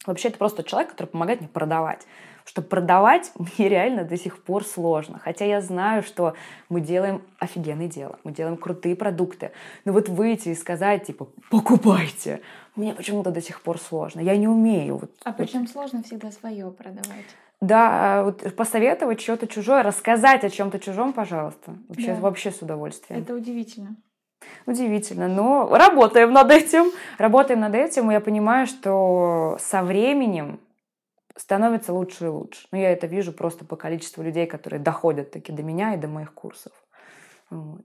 вообще это просто человек, который помогает мне продавать. Что продавать мне реально до сих пор сложно. Хотя я знаю, что мы делаем офигенное дело, мы делаем крутые продукты. Но вот выйти и сказать, типа, покупайте, мне почему-то до сих пор сложно. Я не умею. Вот, а причем вот. сложно всегда свое продавать. Да, вот посоветовать что-то чужое, рассказать о чем-то чужом, пожалуйста. Вообще, да. вообще с удовольствием. Это удивительно. Удивительно, но работаем над этим. Работаем над этим, и я понимаю, что со временем становится лучше и лучше. Но я это вижу просто по количеству людей, которые доходят таки до меня и до моих курсов. Вот.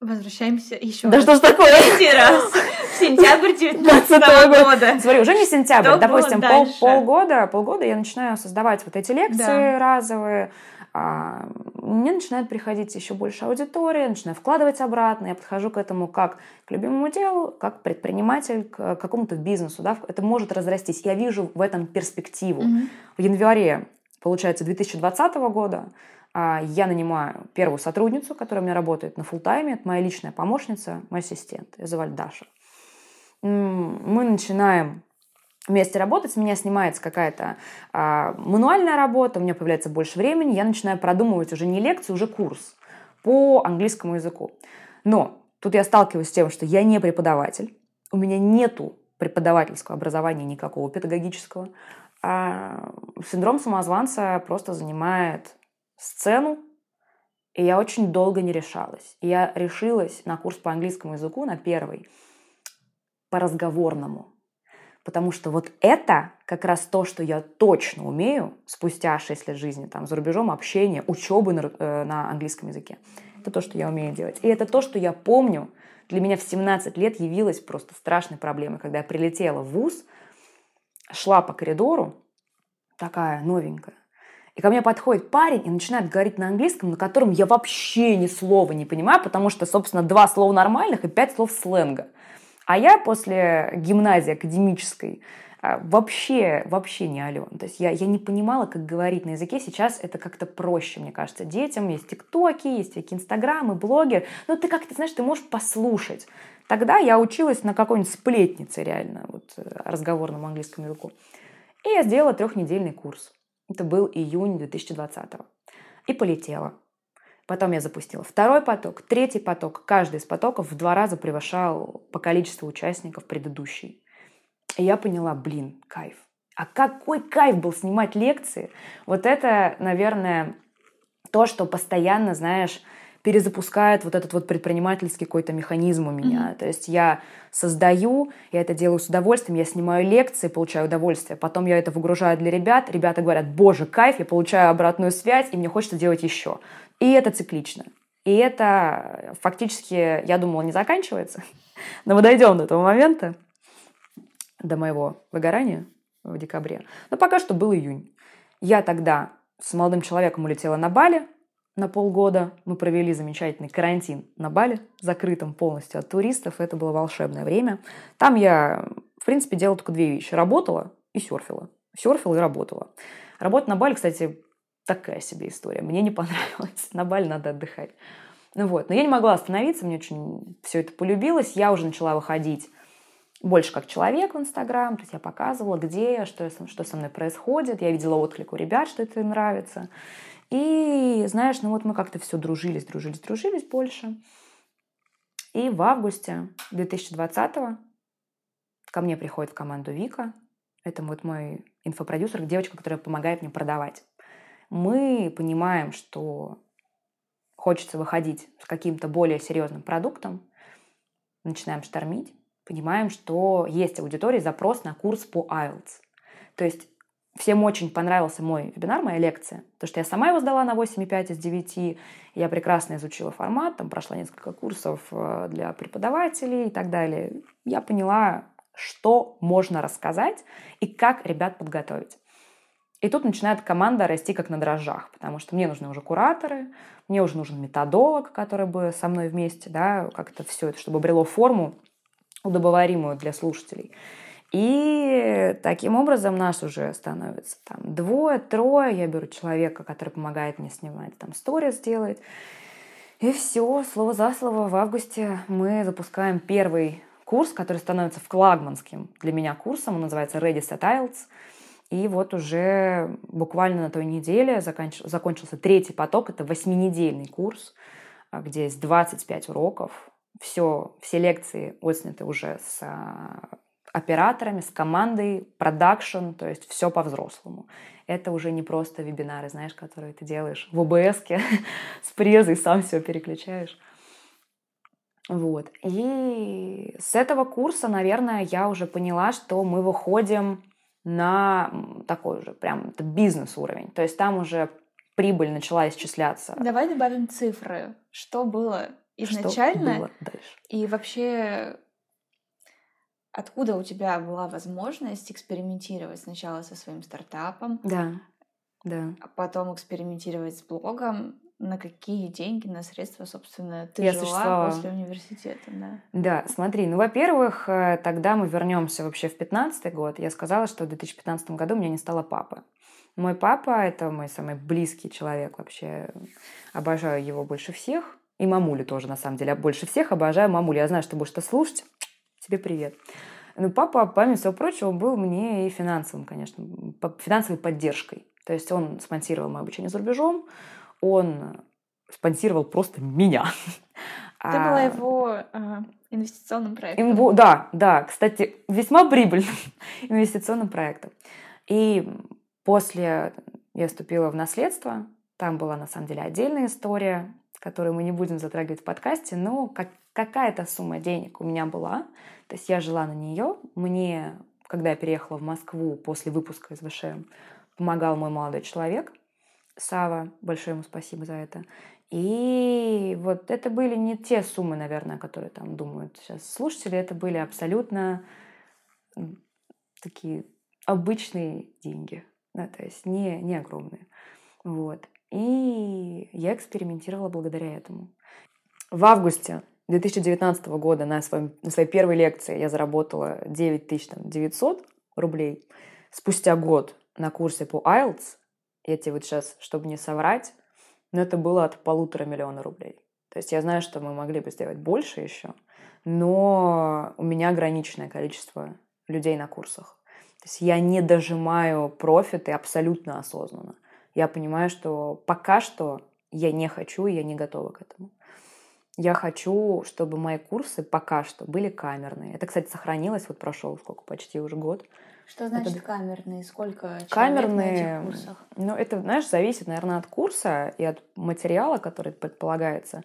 Возвращаемся еще Да раз. что ж такое? Третий раз. Сентябрь 19 года. Смотри, уже не сентябрь. Что Допустим, пол, полгода, полгода я начинаю создавать вот эти лекции да. разовые. А, мне начинает приходить еще больше аудитории, начинаю вкладывать обратно. Я подхожу к этому как к любимому делу, как предприниматель, к какому-то бизнесу. Да? Это может разрастись. Я вижу в этом перспективу. Угу. В январе, получается, 2020 года а, я нанимаю первую сотрудницу, которая у меня работает на фултайме. Это моя личная помощница, мой ассистент. Ее зовут Даша. Мы начинаем вместе работать, с меня снимается какая-то а, мануальная работа, у меня появляется больше времени, я начинаю продумывать уже не лекцию, уже курс по английскому языку. Но тут я сталкиваюсь с тем, что я не преподаватель, у меня нету преподавательского образования никакого педагогического. А синдром самозванца просто занимает сцену, и я очень долго не решалась. И я решилась на курс по английскому языку, на первый, по разговорному. Потому что вот это как раз то, что я точно умею спустя 6 лет жизни там, за рубежом, общения, учебы на, э, на английском языке. Это то, что я умею делать. И это то, что я помню, для меня в 17 лет явилось просто страшной проблемой. Когда я прилетела в ВУЗ, шла по коридору, такая новенькая, и ко мне подходит парень и начинает говорить на английском, на котором я вообще ни слова не понимаю, потому что, собственно, два слова нормальных и пять слов сленга. А я после гимназии академической а, вообще, вообще не ален. То есть я, я не понимала, как говорить на языке. Сейчас это как-то проще, мне кажется, детям. Есть тиктоки, есть всякие инстаграмы, блоги. Но ты как-то, знаешь, ты можешь послушать. Тогда я училась на какой-нибудь сплетнице реально, вот э, разговорному английскому языку. И я сделала трехнедельный курс. Это был июнь 2020 И полетела. Потом я запустила второй поток, третий поток. Каждый из потоков в два раза превышал по количеству участников предыдущий. И я поняла, блин, кайф. А какой кайф был снимать лекции. Вот это, наверное, то, что постоянно, знаешь, перезапускает вот этот вот предпринимательский какой-то механизм у меня. Mm-hmm. То есть я создаю, я это делаю с удовольствием, я снимаю лекции, получаю удовольствие, потом я это выгружаю для ребят, ребята говорят, боже, кайф, я получаю обратную связь, и мне хочется делать еще. И это циклично. И это фактически, я думала, не заканчивается, но мы дойдем до этого момента, до моего выгорания в декабре. Но пока что был июнь. Я тогда с молодым человеком улетела на Бали, на полгода. Мы провели замечательный карантин на Бали, закрытым полностью от туристов. Это было волшебное время. Там я, в принципе, делала только две вещи. Работала и серфила. Серфила и работала. Работа на Бали, кстати, такая себе история. Мне не понравилось. На Бали надо отдыхать. Ну вот, но я не могла остановиться, мне очень все это полюбилось. Я уже начала выходить больше как человек в Инстаграм, то есть я показывала, где я, что, я, что со мной происходит, я видела отклик у ребят, что это им нравится. И, знаешь, ну вот мы как-то все дружились, дружились, дружились больше. И в августе 2020 ко мне приходит в команду Вика. Это вот мой инфопродюсер, девочка, которая помогает мне продавать. Мы понимаем, что хочется выходить с каким-то более серьезным продуктом, начинаем штормить, понимаем, что есть аудитория, запрос на курс по IELTS. То есть Всем очень понравился мой вебинар, моя лекция, потому что я сама его сдала на 8,5 из 9, я прекрасно изучила формат, там прошла несколько курсов э, для преподавателей и так далее. Я поняла, что можно рассказать и как ребят подготовить. И тут начинает команда расти как на дрожжах, потому что мне нужны уже кураторы, мне уже нужен методолог, который бы со мной вместе, да, как-то все это, чтобы обрело форму удобоваримую для слушателей. И таким образом нас уже становится там двое, трое. Я беру человека, который помогает мне снимать, там сторис делать. И все, слово за слово, в августе мы запускаем первый курс, который становится флагманским для меня курсом. Он называется Ready Set IELTS. И вот уже буквально на той неделе законч... закончился третий поток. Это восьминедельный курс, а, где есть 25 уроков. Все, все лекции отсняты уже с а, операторами, с командой, продакшн, то есть все по-взрослому. Это уже не просто вебинары, знаешь, которые ты делаешь в ОБС с презой, сам все переключаешь. Вот. И с этого курса, наверное, я уже поняла, что мы выходим на такой уже прям бизнес-уровень. То есть там уже прибыль начала исчисляться. Давай добавим цифры. Что было изначально? Что было дальше? И вообще Откуда у тебя была возможность экспериментировать сначала со своим стартапом? Да, да. А потом экспериментировать с блогом. На какие деньги, на средства, собственно, ты Я жила существовала. после университета? Да. да, смотри, ну, во-первых, э, тогда мы вернемся вообще в 15 год. Я сказала, что в 2015 году у меня не стало папы. Мой папа – это мой самый близкий человек вообще. Обожаю его больше всех. И мамулю тоже, на самом деле. Больше всех обожаю мамулю. Я знаю, что будешь это слушать тебе привет. Но папа, помимо всего прочего, был мне и финансовым, конечно, финансовой поддержкой. То есть он спонсировал мое обучение за рубежом, он спонсировал просто меня. Ты а, была его а, инвестиционным проектом. Да, да, кстати, весьма прибыльным инвестиционным проектом. И после я вступила в наследство, там была на самом деле отдельная история, которую мы не будем затрагивать в подкасте, но как, какая-то сумма денег у меня была, то есть я жила на нее. Мне, когда я переехала в Москву после выпуска из ВШМ, помогал мой молодой человек, Сава, большое ему спасибо за это. И вот это были не те суммы, наверное, которые там думают сейчас слушатели, это были абсолютно такие обычные деньги, да, то есть не, не огромные. Вот. И я экспериментировала благодаря этому. В августе 2019 года на, своем, на своей первой лекции я заработала 9900 рублей. Спустя год на курсе по IELTS, я тебе вот сейчас, чтобы не соврать, но это было от полутора миллиона рублей. То есть я знаю, что мы могли бы сделать больше еще, но у меня ограниченное количество людей на курсах. То есть я не дожимаю профиты абсолютно осознанно. Я понимаю, что пока что я не хочу, я не готова к этому. Я хочу, чтобы мои курсы пока что были камерные. Это, кстати, сохранилось, вот прошел сколько, почти уже год. Что значит это... камерные? Сколько камерные, на этих курсах? Ну, это, знаешь, зависит, наверное, от курса и от материала, который предполагается.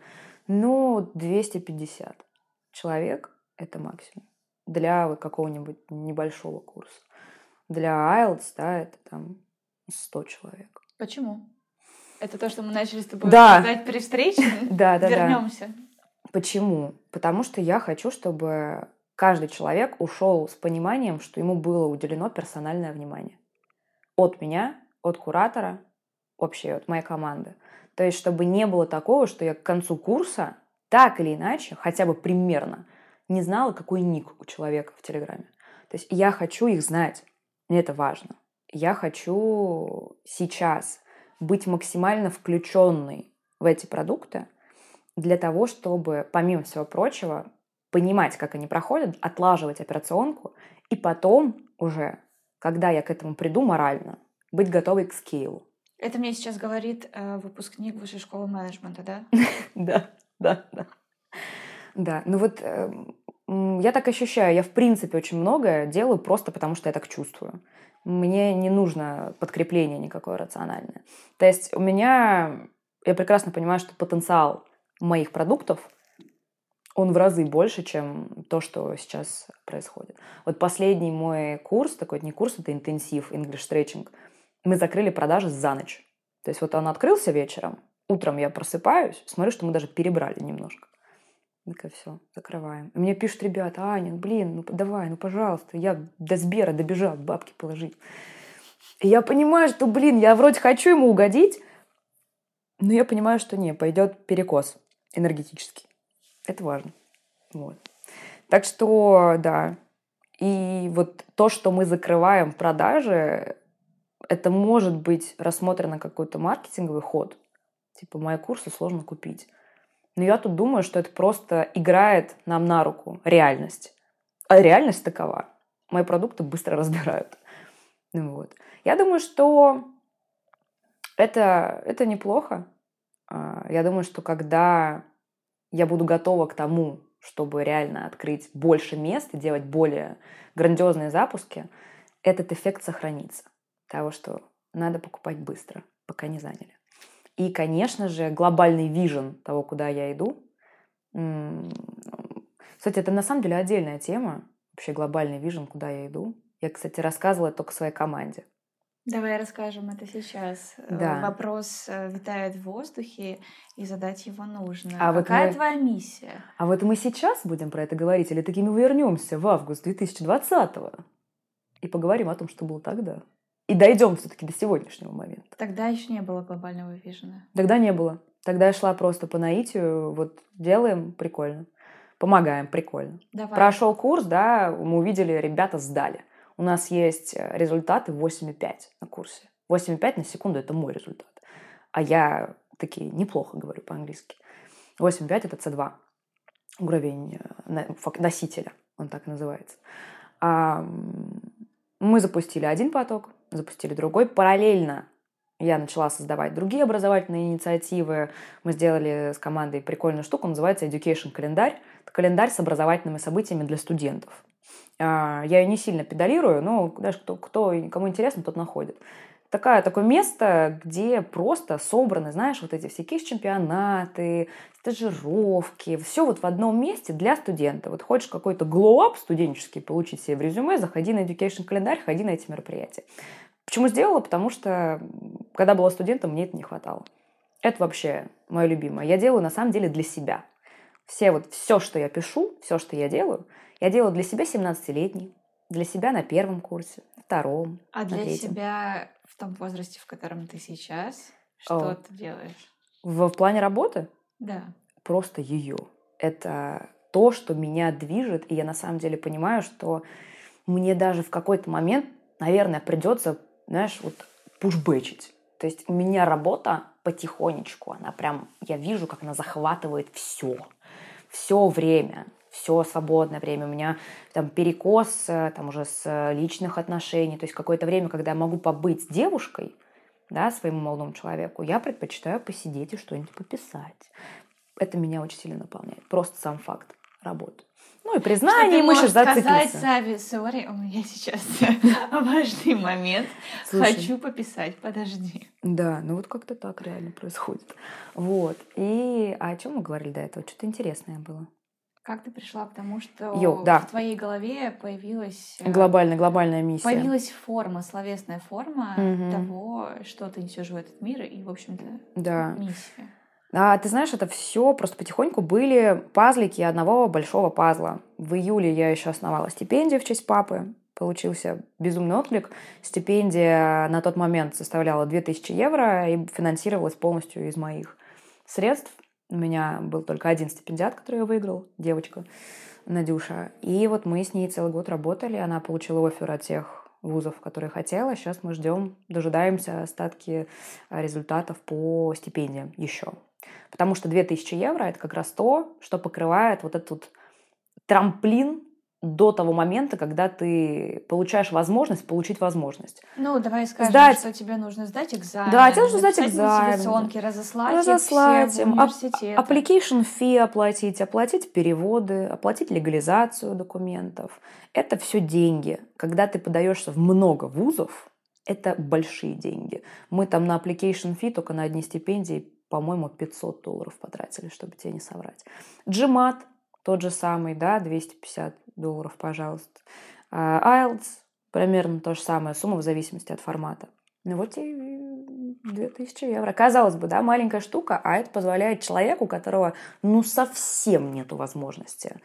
Ну, 250 человек – это максимум для вот какого-нибудь небольшого курса. Для IELTS, да, это там 100 человек. Почему? Это то, что мы начали с тобой да. обсуждать при встрече? Да, да, Вернемся. Почему? Потому что я хочу, чтобы каждый человек ушел с пониманием, что ему было уделено персональное внимание. От меня, от куратора, вообще от моей команды. То есть, чтобы не было такого, что я к концу курса так или иначе, хотя бы примерно, не знала, какой ник у человека в Телеграме. То есть я хочу их знать. Мне это важно. Я хочу сейчас быть максимально включенной в эти продукты, для того, чтобы, помимо всего прочего, понимать, как они проходят, отлаживать операционку, и потом уже, когда я к этому приду морально, быть готовой к скейлу. Это мне сейчас говорит э, выпускник высшей школы менеджмента, да? Да, да, да. Да, ну вот э, я так ощущаю, я в принципе очень многое делаю просто потому, что я так чувствую. Мне не нужно подкрепление никакое рациональное. То есть у меня, я прекрасно понимаю, что потенциал моих продуктов, он в разы больше, чем то, что сейчас происходит. Вот последний мой курс, такой не курс, это интенсив, English Stretching, мы закрыли продажи за ночь. То есть вот он открылся вечером, утром я просыпаюсь, смотрю, что мы даже перебрали немножко. Так все, закрываем. И мне пишут ребята, Аня, блин, ну давай, ну пожалуйста, я до Сбера добежал, бабки положить. И я понимаю, что, блин, я вроде хочу ему угодить, но я понимаю, что не, пойдет перекос энергетический. Это важно. Вот. Так что, да. И вот то, что мы закрываем продажи, это может быть рассмотрено как какой-то маркетинговый ход. Типа, мои курсы сложно купить. Но я тут думаю, что это просто играет нам на руку реальность. А реальность такова. Мои продукты быстро разбирают. Ну вот. Я думаю, что это, это неплохо. А, я думаю, что когда я буду готова к тому, чтобы реально открыть больше мест и делать более грандиозные запуски, этот эффект сохранится. Того, что надо покупать быстро, пока не заняли. И, конечно же, глобальный вижен того, куда я иду. Кстати, это на самом деле отдельная тема. Вообще глобальный вижен, куда я иду. Я, кстати, рассказывала только своей команде. Давай расскажем это сейчас. Э, да. Вопрос э, витает в воздухе, и задать его нужно. А Какая вот мы... твоя миссия? А вот мы сейчас будем про это говорить, или такими вернемся в август 2020 и поговорим о том, что было тогда? и дойдем все-таки до сегодняшнего момента. Тогда еще не было глобального вижена. Тогда не было. Тогда я шла просто по наитию, вот делаем, прикольно. Помогаем, прикольно. Давай. Прошел курс, да, мы увидели, ребята сдали. У нас есть э, результаты 8,5 на курсе. 8,5 на секунду – это мой результат. А я такие неплохо говорю по-английски. 8,5 – это C2. Уровень э, носителя, он так называется. Мы запустили один поток, запустили другой. Параллельно я начала создавать другие образовательные инициативы. Мы сделали с командой прикольную штуку, называется Education календарь. Это календарь с образовательными событиями для студентов. А, я ее не сильно педалирую, но даже кто, кто кому интересно, тот находит такая, такое место, где просто собраны, знаешь, вот эти все кейс-чемпионаты, стажировки, все вот в одном месте для студента. Вот хочешь какой-то glow-up студенческий получить себе в резюме, заходи на education календарь, ходи на эти мероприятия. Почему сделала? Потому что когда была студентом, мне это не хватало. Это вообще мое любимое. Я делаю на самом деле для себя. Все вот, все, что я пишу, все, что я делаю, я делаю для себя 17-летний, для себя на первом курсе, втором, А для третьем. себя в том возрасте, в котором ты сейчас, что О. ты делаешь? В, в плане работы? Да. Просто ее. Это то, что меня движет, и я на самом деле понимаю, что мне даже в какой-то момент, наверное, придется, знаешь, вот пушбэчить. То есть у меня работа потихонечку, она прям, я вижу, как она захватывает все, все время все свободное время, у меня там перекос э, там уже с личных отношений, то есть какое-то время, когда я могу побыть с девушкой, да, своему молодому человеку, я предпочитаю посидеть и что-нибудь пописать. Это меня очень сильно наполняет. Просто сам факт работы. Ну и признание, мы сейчас зацепимся. сказать, сори, у меня сейчас важный момент. Слушай, Хочу пописать, подожди. Да, ну вот как-то так реально происходит. Вот. И а о чем мы говорили до этого? Что-то интересное было. Как ты пришла к тому, что Йо, да. в твоей голове появилась... Э, глобальная, глобальная миссия. Появилась форма, словесная форма угу. того, что ты несешь в этот мир, и, в общем-то, да. миссия. А ты знаешь, это все просто потихоньку были пазлики одного большого пазла. В июле я еще основала стипендию в честь папы. Получился безумный отклик. Стипендия на тот момент составляла 2000 евро и финансировалась полностью из моих средств. У меня был только один стипендиат, который я выиграл, девочка Надюша. И вот мы с ней целый год работали. Она получила офер от тех вузов, которые хотела. Сейчас мы ждем, дожидаемся остатки результатов по стипендиям еще. Потому что 2000 евро – это как раз то, что покрывает вот этот трамплин до того момента, когда ты получаешь возможность получить возможность. Ну, давай скажем, сдать... что тебе нужно сдать экзамен. Да, тебе нужно сдать экзамен. Разослать, разослать им, университеты. application fee оплатить, оплатить переводы, оплатить легализацию документов. Это все деньги. Когда ты подаешься в много вузов, это большие деньги. Мы там на application fee только на одни стипендии, по-моему, 500 долларов потратили, чтобы тебе не соврать. GMAT тот же самый, да, 250 долларов, пожалуйста. А IELTS примерно то же самое, сумма в зависимости от формата. Ну вот и 2000 евро. Казалось бы, да, маленькая штука, а это позволяет человеку, у которого ну совсем нет возможности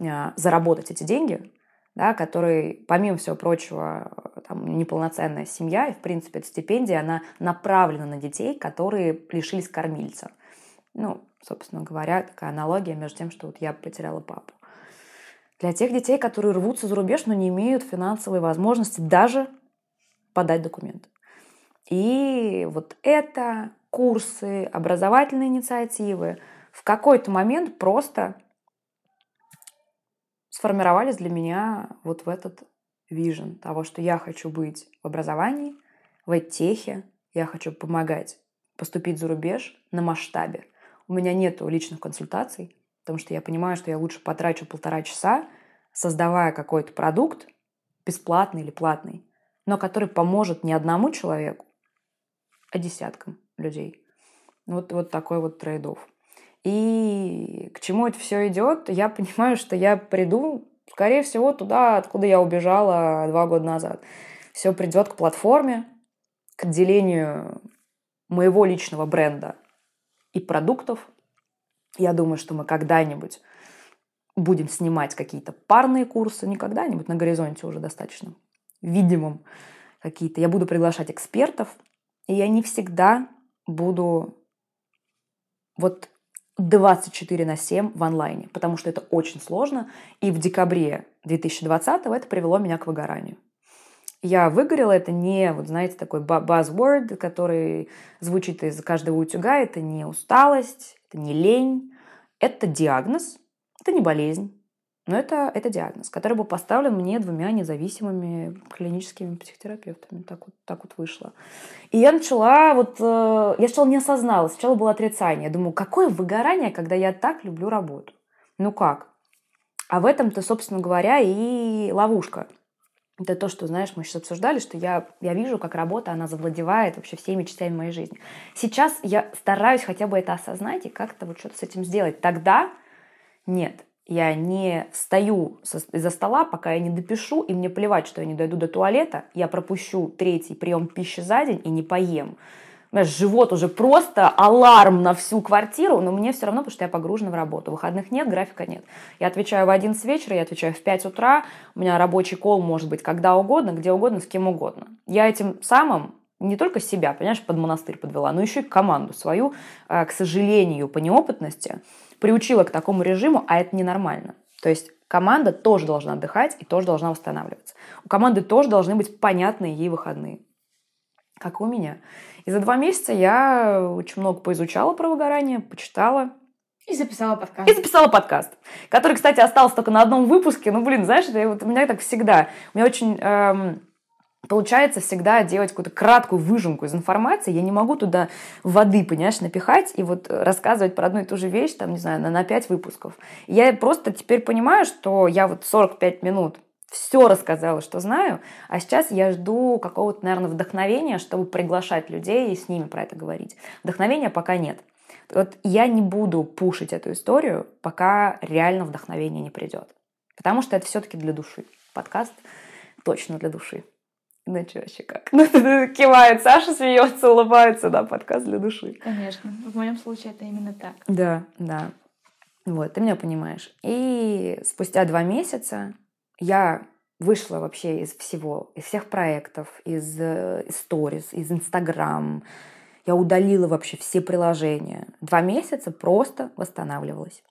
а, заработать эти деньги, да, который, помимо всего прочего, там, неполноценная семья, и, в принципе, эта стипендия, она направлена на детей, которые лишились кормильца. Ну, собственно говоря, такая аналогия между тем, что вот я потеряла папу. Для тех детей, которые рвутся за рубеж, но не имеют финансовой возможности даже подать документы. И вот это курсы, образовательные инициативы в какой-то момент просто сформировались для меня вот в этот вижен того, что я хочу быть в образовании, в техе, я хочу помогать поступить за рубеж на масштабе. У меня нет личных консультаций, потому что я понимаю, что я лучше потрачу полтора часа, создавая какой-то продукт, бесплатный или платный, но который поможет не одному человеку, а десяткам людей. Вот, вот такой вот трейд -офф. И к чему это все идет, я понимаю, что я приду, скорее всего, туда, откуда я убежала два года назад. Все придет к платформе, к отделению моего личного бренда и продуктов. Я думаю, что мы когда-нибудь будем снимать какие-то парные курсы, не когда-нибудь, на горизонте уже достаточно видимым какие-то. Я буду приглашать экспертов, и я не всегда буду вот 24 на 7 в онлайне, потому что это очень сложно. И в декабре 2020 это привело меня к выгоранию. Я выгорела, это не, вот знаете, такой buzzword, который звучит из каждого утюга, это не усталость, это не лень, это диагноз, это не болезнь, но это, это диагноз, который был поставлен мне двумя независимыми клиническими психотерапевтами. Так вот, так вот вышло. И я начала, вот, э, я сначала не осознала, сначала было отрицание. Я думаю, какое выгорание, когда я так люблю работу? Ну как? А в этом-то, собственно говоря, и ловушка. Это то, что, знаешь, мы сейчас обсуждали, что я, я вижу, как работа, она завладевает вообще всеми частями моей жизни. Сейчас я стараюсь хотя бы это осознать и как-то вот что-то с этим сделать. Тогда нет, я не встаю из-за стола, пока я не допишу, и мне плевать, что я не дойду до туалета, я пропущу третий прием пищи за день и не поем. Знаешь, живот уже просто аларм на всю квартиру, но мне все равно, потому что я погружена в работу. Выходных нет, графика нет. Я отвечаю в 11 вечера, я отвечаю в 5 утра, у меня рабочий кол может быть когда угодно, где угодно, с кем угодно. Я этим самым не только себя, понимаешь, под монастырь подвела, но еще и команду свою, э, к сожалению, по неопытности, приучила к такому режиму, а это ненормально. То есть команда тоже должна отдыхать и тоже должна восстанавливаться. У команды тоже должны быть понятные ей выходные. Как у меня. И за два месяца я очень много поизучала про выгорание, почитала. И записала подкаст. И записала подкаст, который, кстати, остался только на одном выпуске. Ну, блин, знаешь, это, вот у меня так всегда. У меня очень... Эм, получается всегда делать какую-то краткую выжимку из информации. Я не могу туда воды, понимаешь, напихать и вот рассказывать про одну и ту же вещь, там, не знаю, на, на 5 выпусков. Я просто теперь понимаю, что я вот 45 минут все рассказала, что знаю, а сейчас я жду какого-то, наверное, вдохновения, чтобы приглашать людей и с ними про это говорить. Вдохновения пока нет. Вот я не буду пушить эту историю, пока реально вдохновение не придет. Потому что это все-таки для души. Подкаст точно для души. Иначе вообще как? Ну, кивает, Саша смеется, улыбается, да, подкаст для души. Конечно. В моем случае это именно так. Да, да. Вот, ты меня понимаешь. И спустя два месяца я вышла вообще из всего, из всех проектов, из сторис, из Инстаграм. Я удалила вообще все приложения. Два месяца просто восстанавливалась.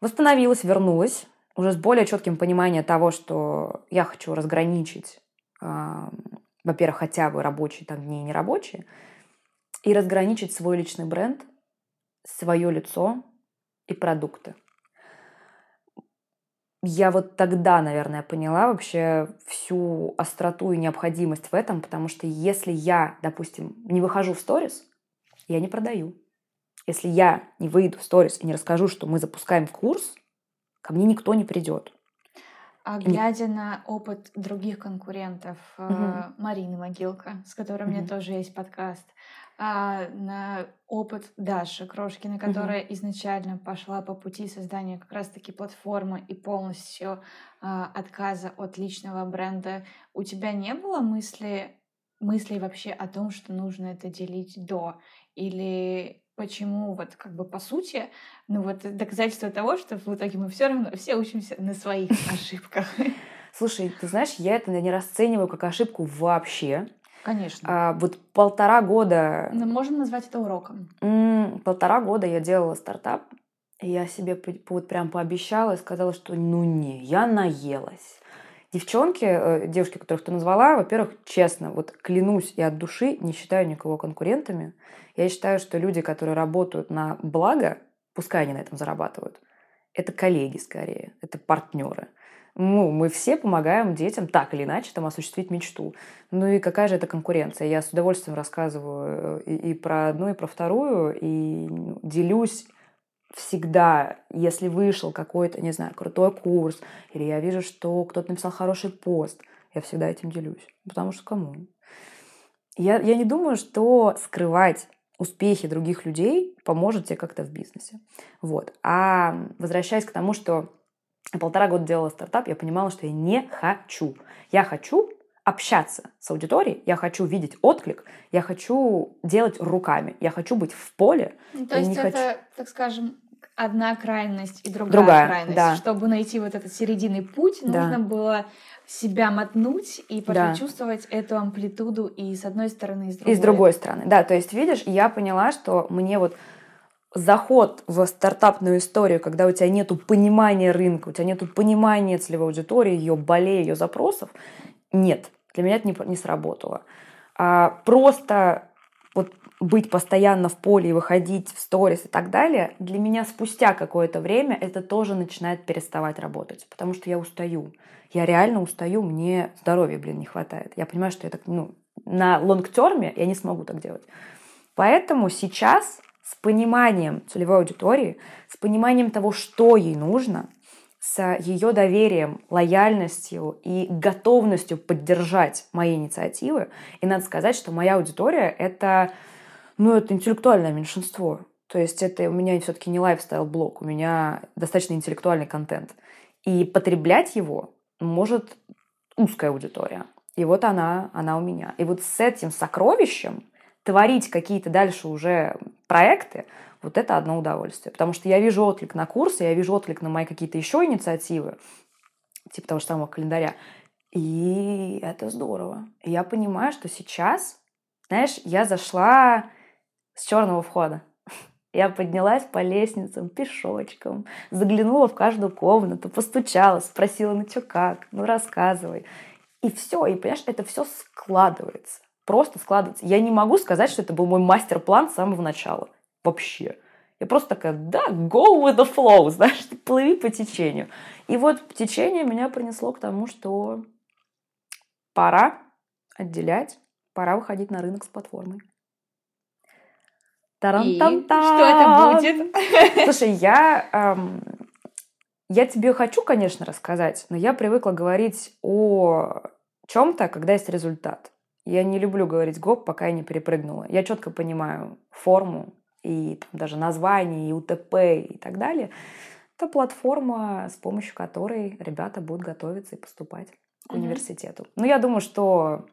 Восстановилась, вернулась, уже с более четким пониманием того, что я хочу разграничить, э, во-первых, хотя бы рабочие там дни и нерабочие, и разграничить свой личный бренд свое лицо и продукты. Я вот тогда, наверное, поняла вообще всю остроту и необходимость в этом, потому что если я, допустим, не выхожу в сторис, я не продаю. Если я не выйду в сторис и не расскажу, что мы запускаем курс, ко мне никто не придет. А глядя на опыт других конкурентов, угу. Марины Могилка, с которой угу. у меня тоже есть подкаст, а, на опыт Даши Крошкина, которая угу. изначально пошла по пути создания как раз-таки платформы и полностью а, отказа от личного бренда, у тебя не было мысли мыслей вообще о том, что нужно это делить до? Или почему вот как бы по сути, ну вот доказательство того, что в итоге мы все равно все учимся на своих ошибках. Слушай, ты знаешь, я это не расцениваю как ошибку вообще. Конечно. А, вот полтора года... Мы можем назвать это уроком. М-м, полтора года я делала стартап, и я себе вот прям пообещала и сказала, что ну не, я наелась. Девчонки, э, девушки, которых ты назвала, во-первых, честно, вот клянусь и от души не считаю никого конкурентами. Я считаю, что люди, которые работают на благо, пускай они на этом зарабатывают, это коллеги скорее, это партнеры. Ну, мы все помогаем детям так или иначе там осуществить мечту. Ну и какая же это конкуренция? Я с удовольствием рассказываю э, и, и про одну, и про вторую, и делюсь всегда, если вышел какой-то, не знаю, крутой курс, или я вижу, что кто-то написал хороший пост, я всегда этим делюсь. Потому что кому? Я, я не думаю, что скрывать успехи других людей поможет тебе как-то в бизнесе. Вот. А возвращаясь к тому, что полтора года делала стартап, я понимала, что я не хочу. Я хочу общаться с аудиторией, я хочу видеть отклик, я хочу делать руками, я хочу быть в поле. Ну, то есть это, хочу... так скажем, одна крайность и другая, другая крайность. Да. Чтобы найти вот этот серединный путь, да. нужно было себя мотнуть и почувствовать да. эту амплитуду и с одной стороны, и с другой. И с другой стороны, да. То есть, видишь, я поняла, что мне вот заход в стартапную историю, когда у тебя нет понимания рынка, у тебя нет понимания целевой аудитории, ее болей, ее запросов, нет. Для меня это не, не сработало. А просто вот быть постоянно в поле и выходить в сторис и так далее, для меня спустя какое-то время это тоже начинает переставать работать, потому что я устаю. Я реально устаю, мне здоровья, блин, не хватает. Я понимаю, что я так, ну, на лонгтерме я не смогу так делать. Поэтому сейчас с пониманием целевой аудитории, с пониманием того, что ей нужно, с ее доверием, лояльностью и готовностью поддержать мои инициативы. И надо сказать, что моя аудитория — это, ну, это интеллектуальное меньшинство. То есть это у меня все-таки не лайфстайл-блог, у меня достаточно интеллектуальный контент. И потреблять его может узкая аудитория. И вот она, она у меня. И вот с этим сокровищем творить какие-то дальше уже проекты, вот это одно удовольствие. Потому что я вижу отклик на курсы, я вижу отклик на мои какие-то еще инициативы, типа того же самого календаря. И это здорово. Я понимаю, что сейчас, знаешь, я зашла с черного входа. Я поднялась по лестницам пешочком, заглянула в каждую комнату, постучала, спросила, ну что как, ну рассказывай. И все, и понимаешь, это все складывается. Просто складывается. Я не могу сказать, что это был мой мастер-план с самого начала вообще. Я просто такая, да, go with the flow, знаешь, плыви по течению. И вот течение меня принесло к тому, что пора отделять, пора выходить на рынок с платформой. И что это будет? Слушай, я, эм, я тебе хочу, конечно, рассказать, но я привыкла говорить о чем-то, когда есть результат. Я не люблю говорить гоп, пока я не перепрыгнула. Я четко понимаю форму, и там, даже название, и УТП и так далее, это платформа, с помощью которой ребята будут готовиться и поступать к mm-hmm. университету. Ну, я думаю, что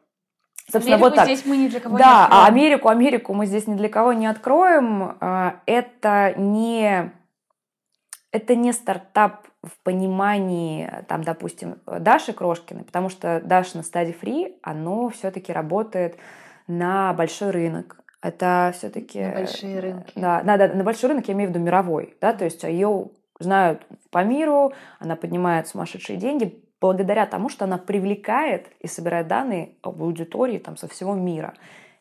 Собственно, Америку вот так. здесь мы ни для кого да, не откроем. а Америку, Америку мы здесь ни для кого не откроем. А, это не, это не стартап в понимании, там, допустим, Даши Крошкиной, потому что Даша на стадии фри, оно все-таки работает на большой рынок, это все-таки... На большие рынки. Да, да, да, на большой рынок я имею в виду мировой, да, то есть ее знают по миру, она поднимает сумасшедшие деньги благодаря тому, что она привлекает и собирает данные об аудитории там со всего мира.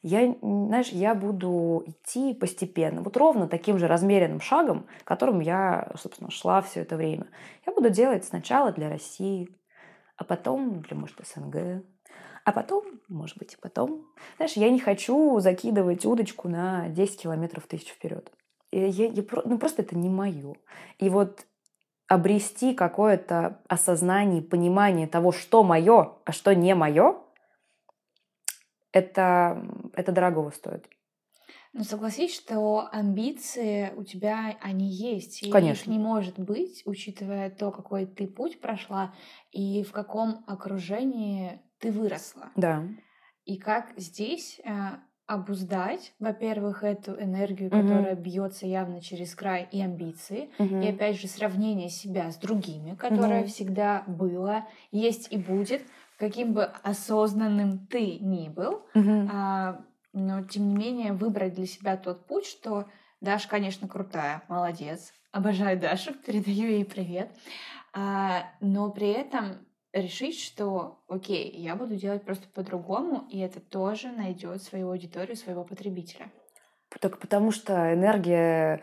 я, знаешь, я буду идти постепенно, вот ровно таким же размеренным шагом, которым я, собственно, шла все это время. Я буду делать сначала для России, а потом для, может, СНГ, а потом, может быть, и потом. Знаешь, я не хочу закидывать удочку на 10 километров тысяч вперед. Я, я, ну, просто это не мое. И вот обрести какое-то осознание, понимание того, что мое, а что не мое, это, это дорогого стоит. Ну, согласись, что амбиции у тебя, они есть. И Конечно. их не может быть, учитывая то, какой ты путь прошла и в каком окружении ты выросла. Да. И как здесь э, обуздать, во-первых, эту энергию, которая угу. бьется явно через край, и амбиции, угу. и опять же сравнение себя с другими, которое угу. всегда было, есть и будет, каким бы осознанным ты ни был, угу. а, но тем не менее выбрать для себя тот путь, что Даша, конечно, крутая, молодец, обожаю Дашу, передаю ей привет, а, но при этом решить, что, окей, я буду делать просто по-другому, и это тоже найдет свою аудиторию, своего потребителя. Так потому что энергия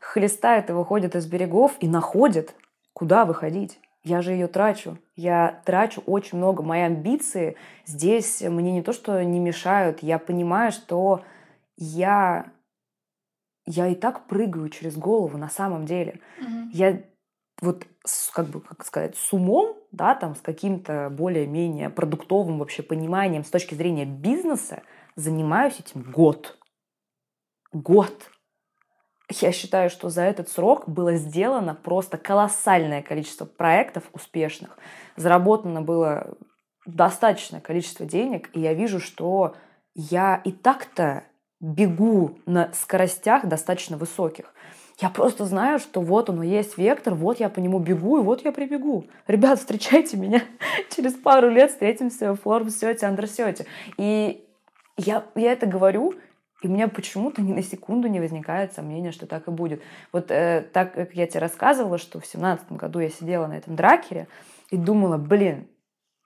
хлестает и выходит из берегов и находит, куда выходить. Я же ее трачу. Я трачу очень много. Мои амбиции здесь мне не то, что не мешают. Я понимаю, что я, я и так прыгаю через голову на самом деле. Mm-hmm. Я вот, как бы, как сказать, с умом, да, там, с каким-то более-менее продуктовым вообще пониманием с точки зрения бизнеса занимаюсь этим год. Год. Я считаю, что за этот срок было сделано просто колоссальное количество проектов успешных. Заработано было достаточное количество денег, и я вижу, что я и так-то бегу на скоростях достаточно высоких. Я просто знаю, что вот он есть вектор, вот я по нему бегу, и вот я прибегу. Ребят, встречайте меня через пару лет, встретимся в форум-сете, андерсете. И я, я это говорю, и у меня почему-то ни на секунду не возникает сомнения, что так и будет. Вот э, так, как я тебе рассказывала, что в семнадцатом году я сидела на этом дракере и думала, блин,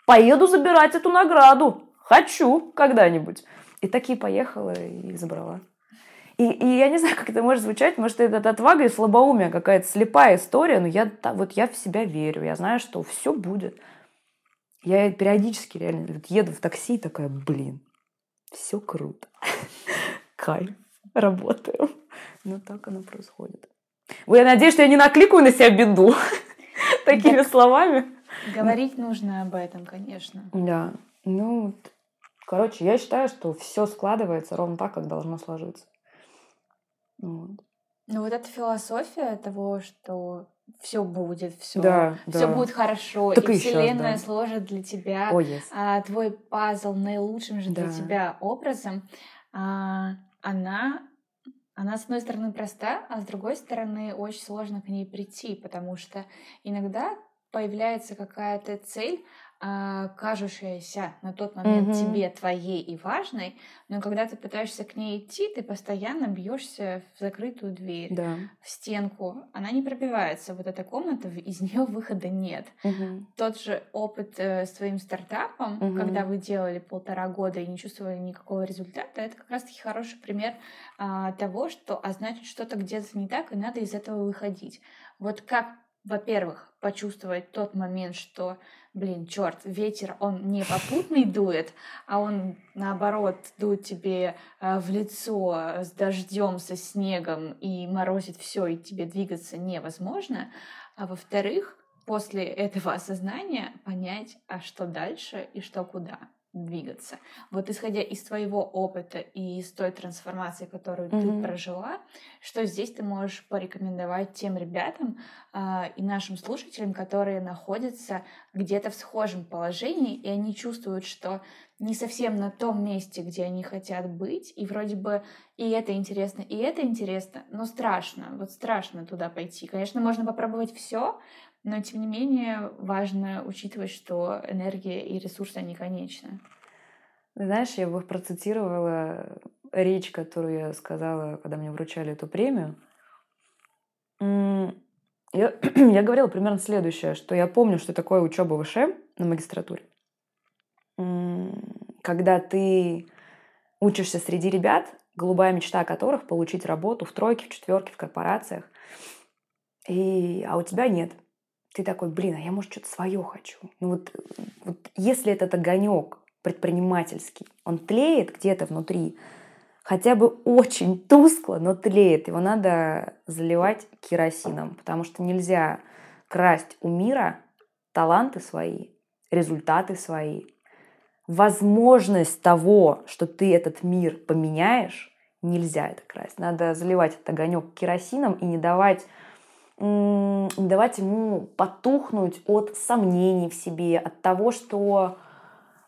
поеду забирать эту награду. Хочу когда-нибудь. И так и поехала и забрала. И, и я не знаю, как это может звучать, может, это отвага и слабоумие, какая-то слепая история, но я, вот я в себя верю, я знаю, что все будет. Я периодически реально еду в такси и такая, блин, все круто кайф, работаем. Ну, так оно происходит. Ой, я надеюсь, что я не накликаю на себя беду такими словами. Говорить нужно об этом, конечно. Да. Ну, короче, я считаю, что все складывается ровно так, как должно сложиться. Вот. Ну, вот эта философия того, что все будет, все, да, все да. будет хорошо, так и, и Вселенная сейчас, да. сложит для тебя oh, yes. а, твой пазл наилучшим же да. для тебя образом. А, она, она с одной стороны проста, а с другой стороны очень сложно к ней прийти, потому что иногда появляется какая-то цель, кажущаяся на тот момент mm-hmm. тебе твоей и важной, но когда ты пытаешься к ней идти, ты постоянно бьешься в закрытую дверь, да. в стенку. Она не пробивается. Вот эта комната, из нее выхода нет. Mm-hmm. Тот же опыт э, с твоим стартапом, mm-hmm. когда вы делали полтора года и не чувствовали никакого результата, это как раз-таки хороший пример а, того, что а значит что-то где-то не так, и надо из этого выходить. Вот как во-первых, почувствовать тот момент, что, блин, черт, ветер, он не попутный дует, а он, наоборот, дует тебе э, в лицо с дождем, со снегом и морозит все, и тебе двигаться невозможно. А во-вторых, после этого осознания понять, а что дальше и что куда двигаться. Вот исходя из твоего опыта и из той трансформации, которую mm-hmm. ты прожила, что здесь ты можешь порекомендовать тем ребятам э, и нашим слушателям, которые находятся где-то в схожем положении, и они чувствуют, что не совсем на том месте, где они хотят быть, и вроде бы и это интересно, и это интересно, но страшно, вот страшно туда пойти. Конечно, можно попробовать все, но, тем не менее, важно учитывать, что энергия и ресурсы, они конечны. Знаешь, я бы процитировала речь, которую я сказала, когда мне вручали эту премию. Я, я говорила примерно следующее, что я помню, что такое учеба в ВШ на магистратуре. Когда ты учишься среди ребят, голубая мечта которых получить работу в тройке, в четверке, в корпорациях. И, а у тебя нет. Ты такой, блин, а я, может, что-то свое хочу. Ну вот, вот если этот огонек предпринимательский, он тлеет где-то внутри, хотя бы очень тускло, но тлеет, его надо заливать керосином, потому что нельзя красть у мира таланты свои, результаты свои, возможность того, что ты этот мир поменяешь, нельзя это красть. Надо заливать этот огонек керосином и не давать давать ему потухнуть от сомнений в себе, от того, что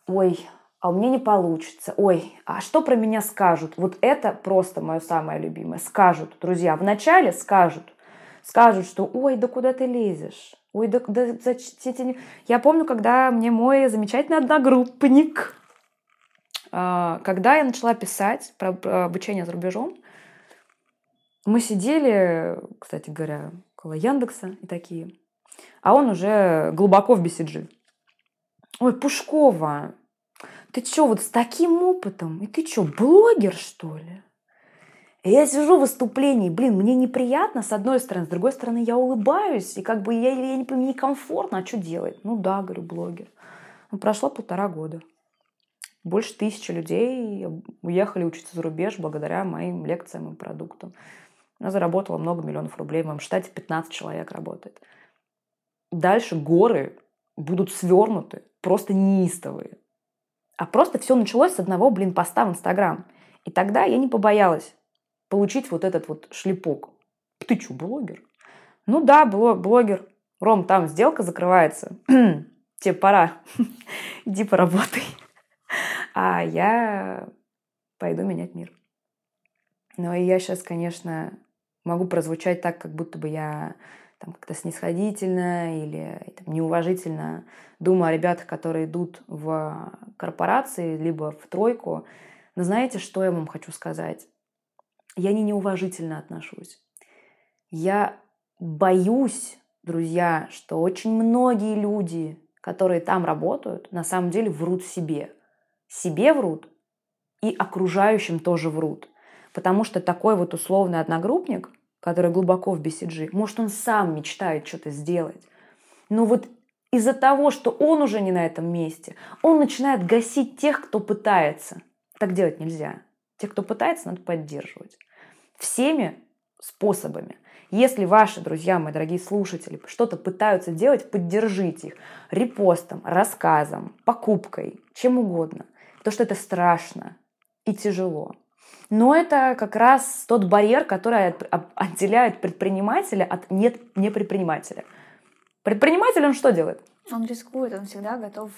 ой, а у меня не получится, ой, а что про меня скажут? Вот это просто мое самое любимое. Скажут, друзья, вначале скажут, скажут, что ой, да куда ты лезешь? Ой, да, да зачем? Я помню, когда мне мой замечательный одногруппник, а, когда я начала писать про обучение за рубежом, мы сидели, кстати говоря, около Яндекса и такие, а он уже глубоко в BCG. Ой, Пушкова, ты чё, вот с таким опытом? И ты чё, блогер, что ли? И я сижу в выступлении, блин, мне неприятно, с одной стороны, с другой стороны, я улыбаюсь, и как бы я, я не мне некомфортно, а что делать? Ну да, говорю, блогер. Ну, прошло полтора года. Больше тысячи людей уехали учиться за рубеж благодаря моим лекциям и продуктам. Она заработала много миллионов рублей. В моем штате 15 человек работает. Дальше горы будут свернуты, просто неистовые. А просто все началось с одного, блин, поста в Инстаграм. И тогда я не побоялась получить вот этот вот шлепок. Ты что, блогер? Ну да, блогер. Ром, там сделка закрывается. Тебе пора. Иди поработай. А я пойду менять мир. Ну и я сейчас, конечно, могу прозвучать так, как будто бы я там как-то снисходительно или там, неуважительно думаю о ребятах, которые идут в корпорации, либо в тройку. Но знаете, что я вам хочу сказать? Я не неуважительно отношусь. Я боюсь, друзья, что очень многие люди, которые там работают, на самом деле врут себе. Себе врут и окружающим тоже врут. Потому что такой вот условный одногруппник, который глубоко в BCG, может, он сам мечтает что-то сделать. Но вот из-за того, что он уже не на этом месте, он начинает гасить тех, кто пытается. Так делать нельзя. Тех, кто пытается, надо поддерживать. Всеми способами. Если ваши друзья, мои дорогие слушатели, что-то пытаются делать, поддержите их репостом, рассказом, покупкой, чем угодно. То, что это страшно и тяжело. Но это как раз тот барьер, который отделяет предпринимателя от нет непредпринимателя. Предприниматель, он что делает? Он рискует, он всегда готов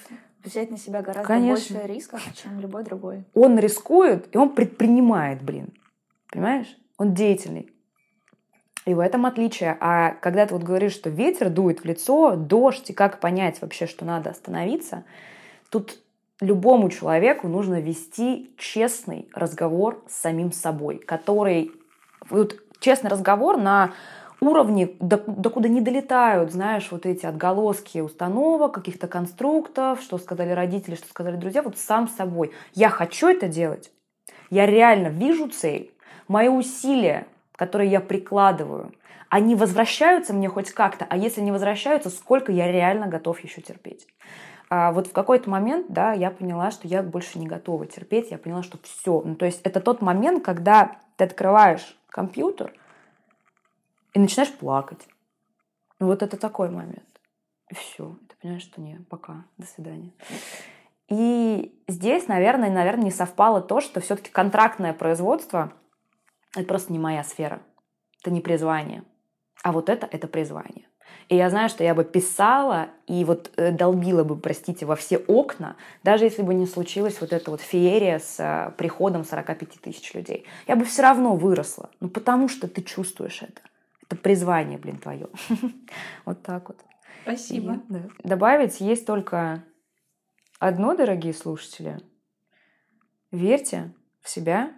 взять на себя гораздо Конечно. больше рисков, чем любой другой. Он рискует, и он предпринимает, блин. Понимаешь? Он деятельный. И в этом отличие. А когда ты вот говоришь, что ветер дует в лицо, дождь, и как понять вообще, что надо остановиться, тут любому человеку нужно вести честный разговор с самим собой, который... Вот честный разговор на уровне, до, куда не долетают, знаешь, вот эти отголоски установок, каких-то конструктов, что сказали родители, что сказали друзья, вот сам собой. Я хочу это делать, я реально вижу цель, мои усилия, которые я прикладываю, они возвращаются мне хоть как-то, а если не возвращаются, сколько я реально готов еще терпеть. А вот в какой-то момент, да, я поняла, что я больше не готова терпеть, я поняла, что все. Ну, то есть это тот момент, когда ты открываешь компьютер и начинаешь плакать. Ну, вот это такой момент. И все. Ты понимаешь, что не, пока, до свидания. И здесь, наверное, наверное, не совпало то, что все-таки контрактное производство – это просто не моя сфера. Это не призвание. А вот это – это призвание. И я знаю, что я бы писала и вот э, долбила бы, простите, во все окна, даже если бы не случилась вот эта вот феерия с э, приходом 45 тысяч людей. Я бы все равно выросла. Ну, потому что ты чувствуешь это. Это призвание, блин, твое. Вот так вот. Спасибо. Добавить есть только одно, дорогие слушатели. Верьте в себя,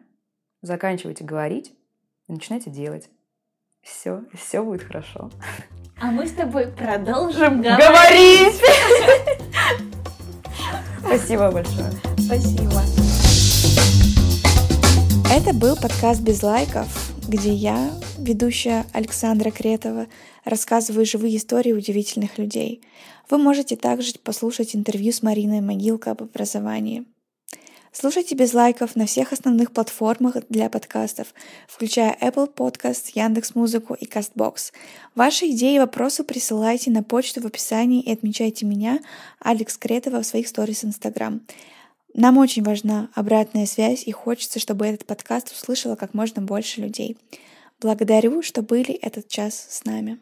заканчивайте говорить и начинайте делать. Все, все будет хорошо. А мы с тобой продолжим говорить. Спасибо большое. Спасибо. Это был подкаст «Без лайков», где я, ведущая Александра Кретова, рассказываю живые истории удивительных людей. Вы можете также послушать интервью с Мариной Могилко об образовании. Слушайте без лайков на всех основных платформах для подкастов, включая Apple Podcast, Яндекс Музыку и Castbox. Ваши идеи и вопросы присылайте на почту в описании и отмечайте меня, Алекс Кретова, в своих сторис Instagram. Нам очень важна обратная связь и хочется, чтобы этот подкаст услышало как можно больше людей. Благодарю, что были этот час с нами.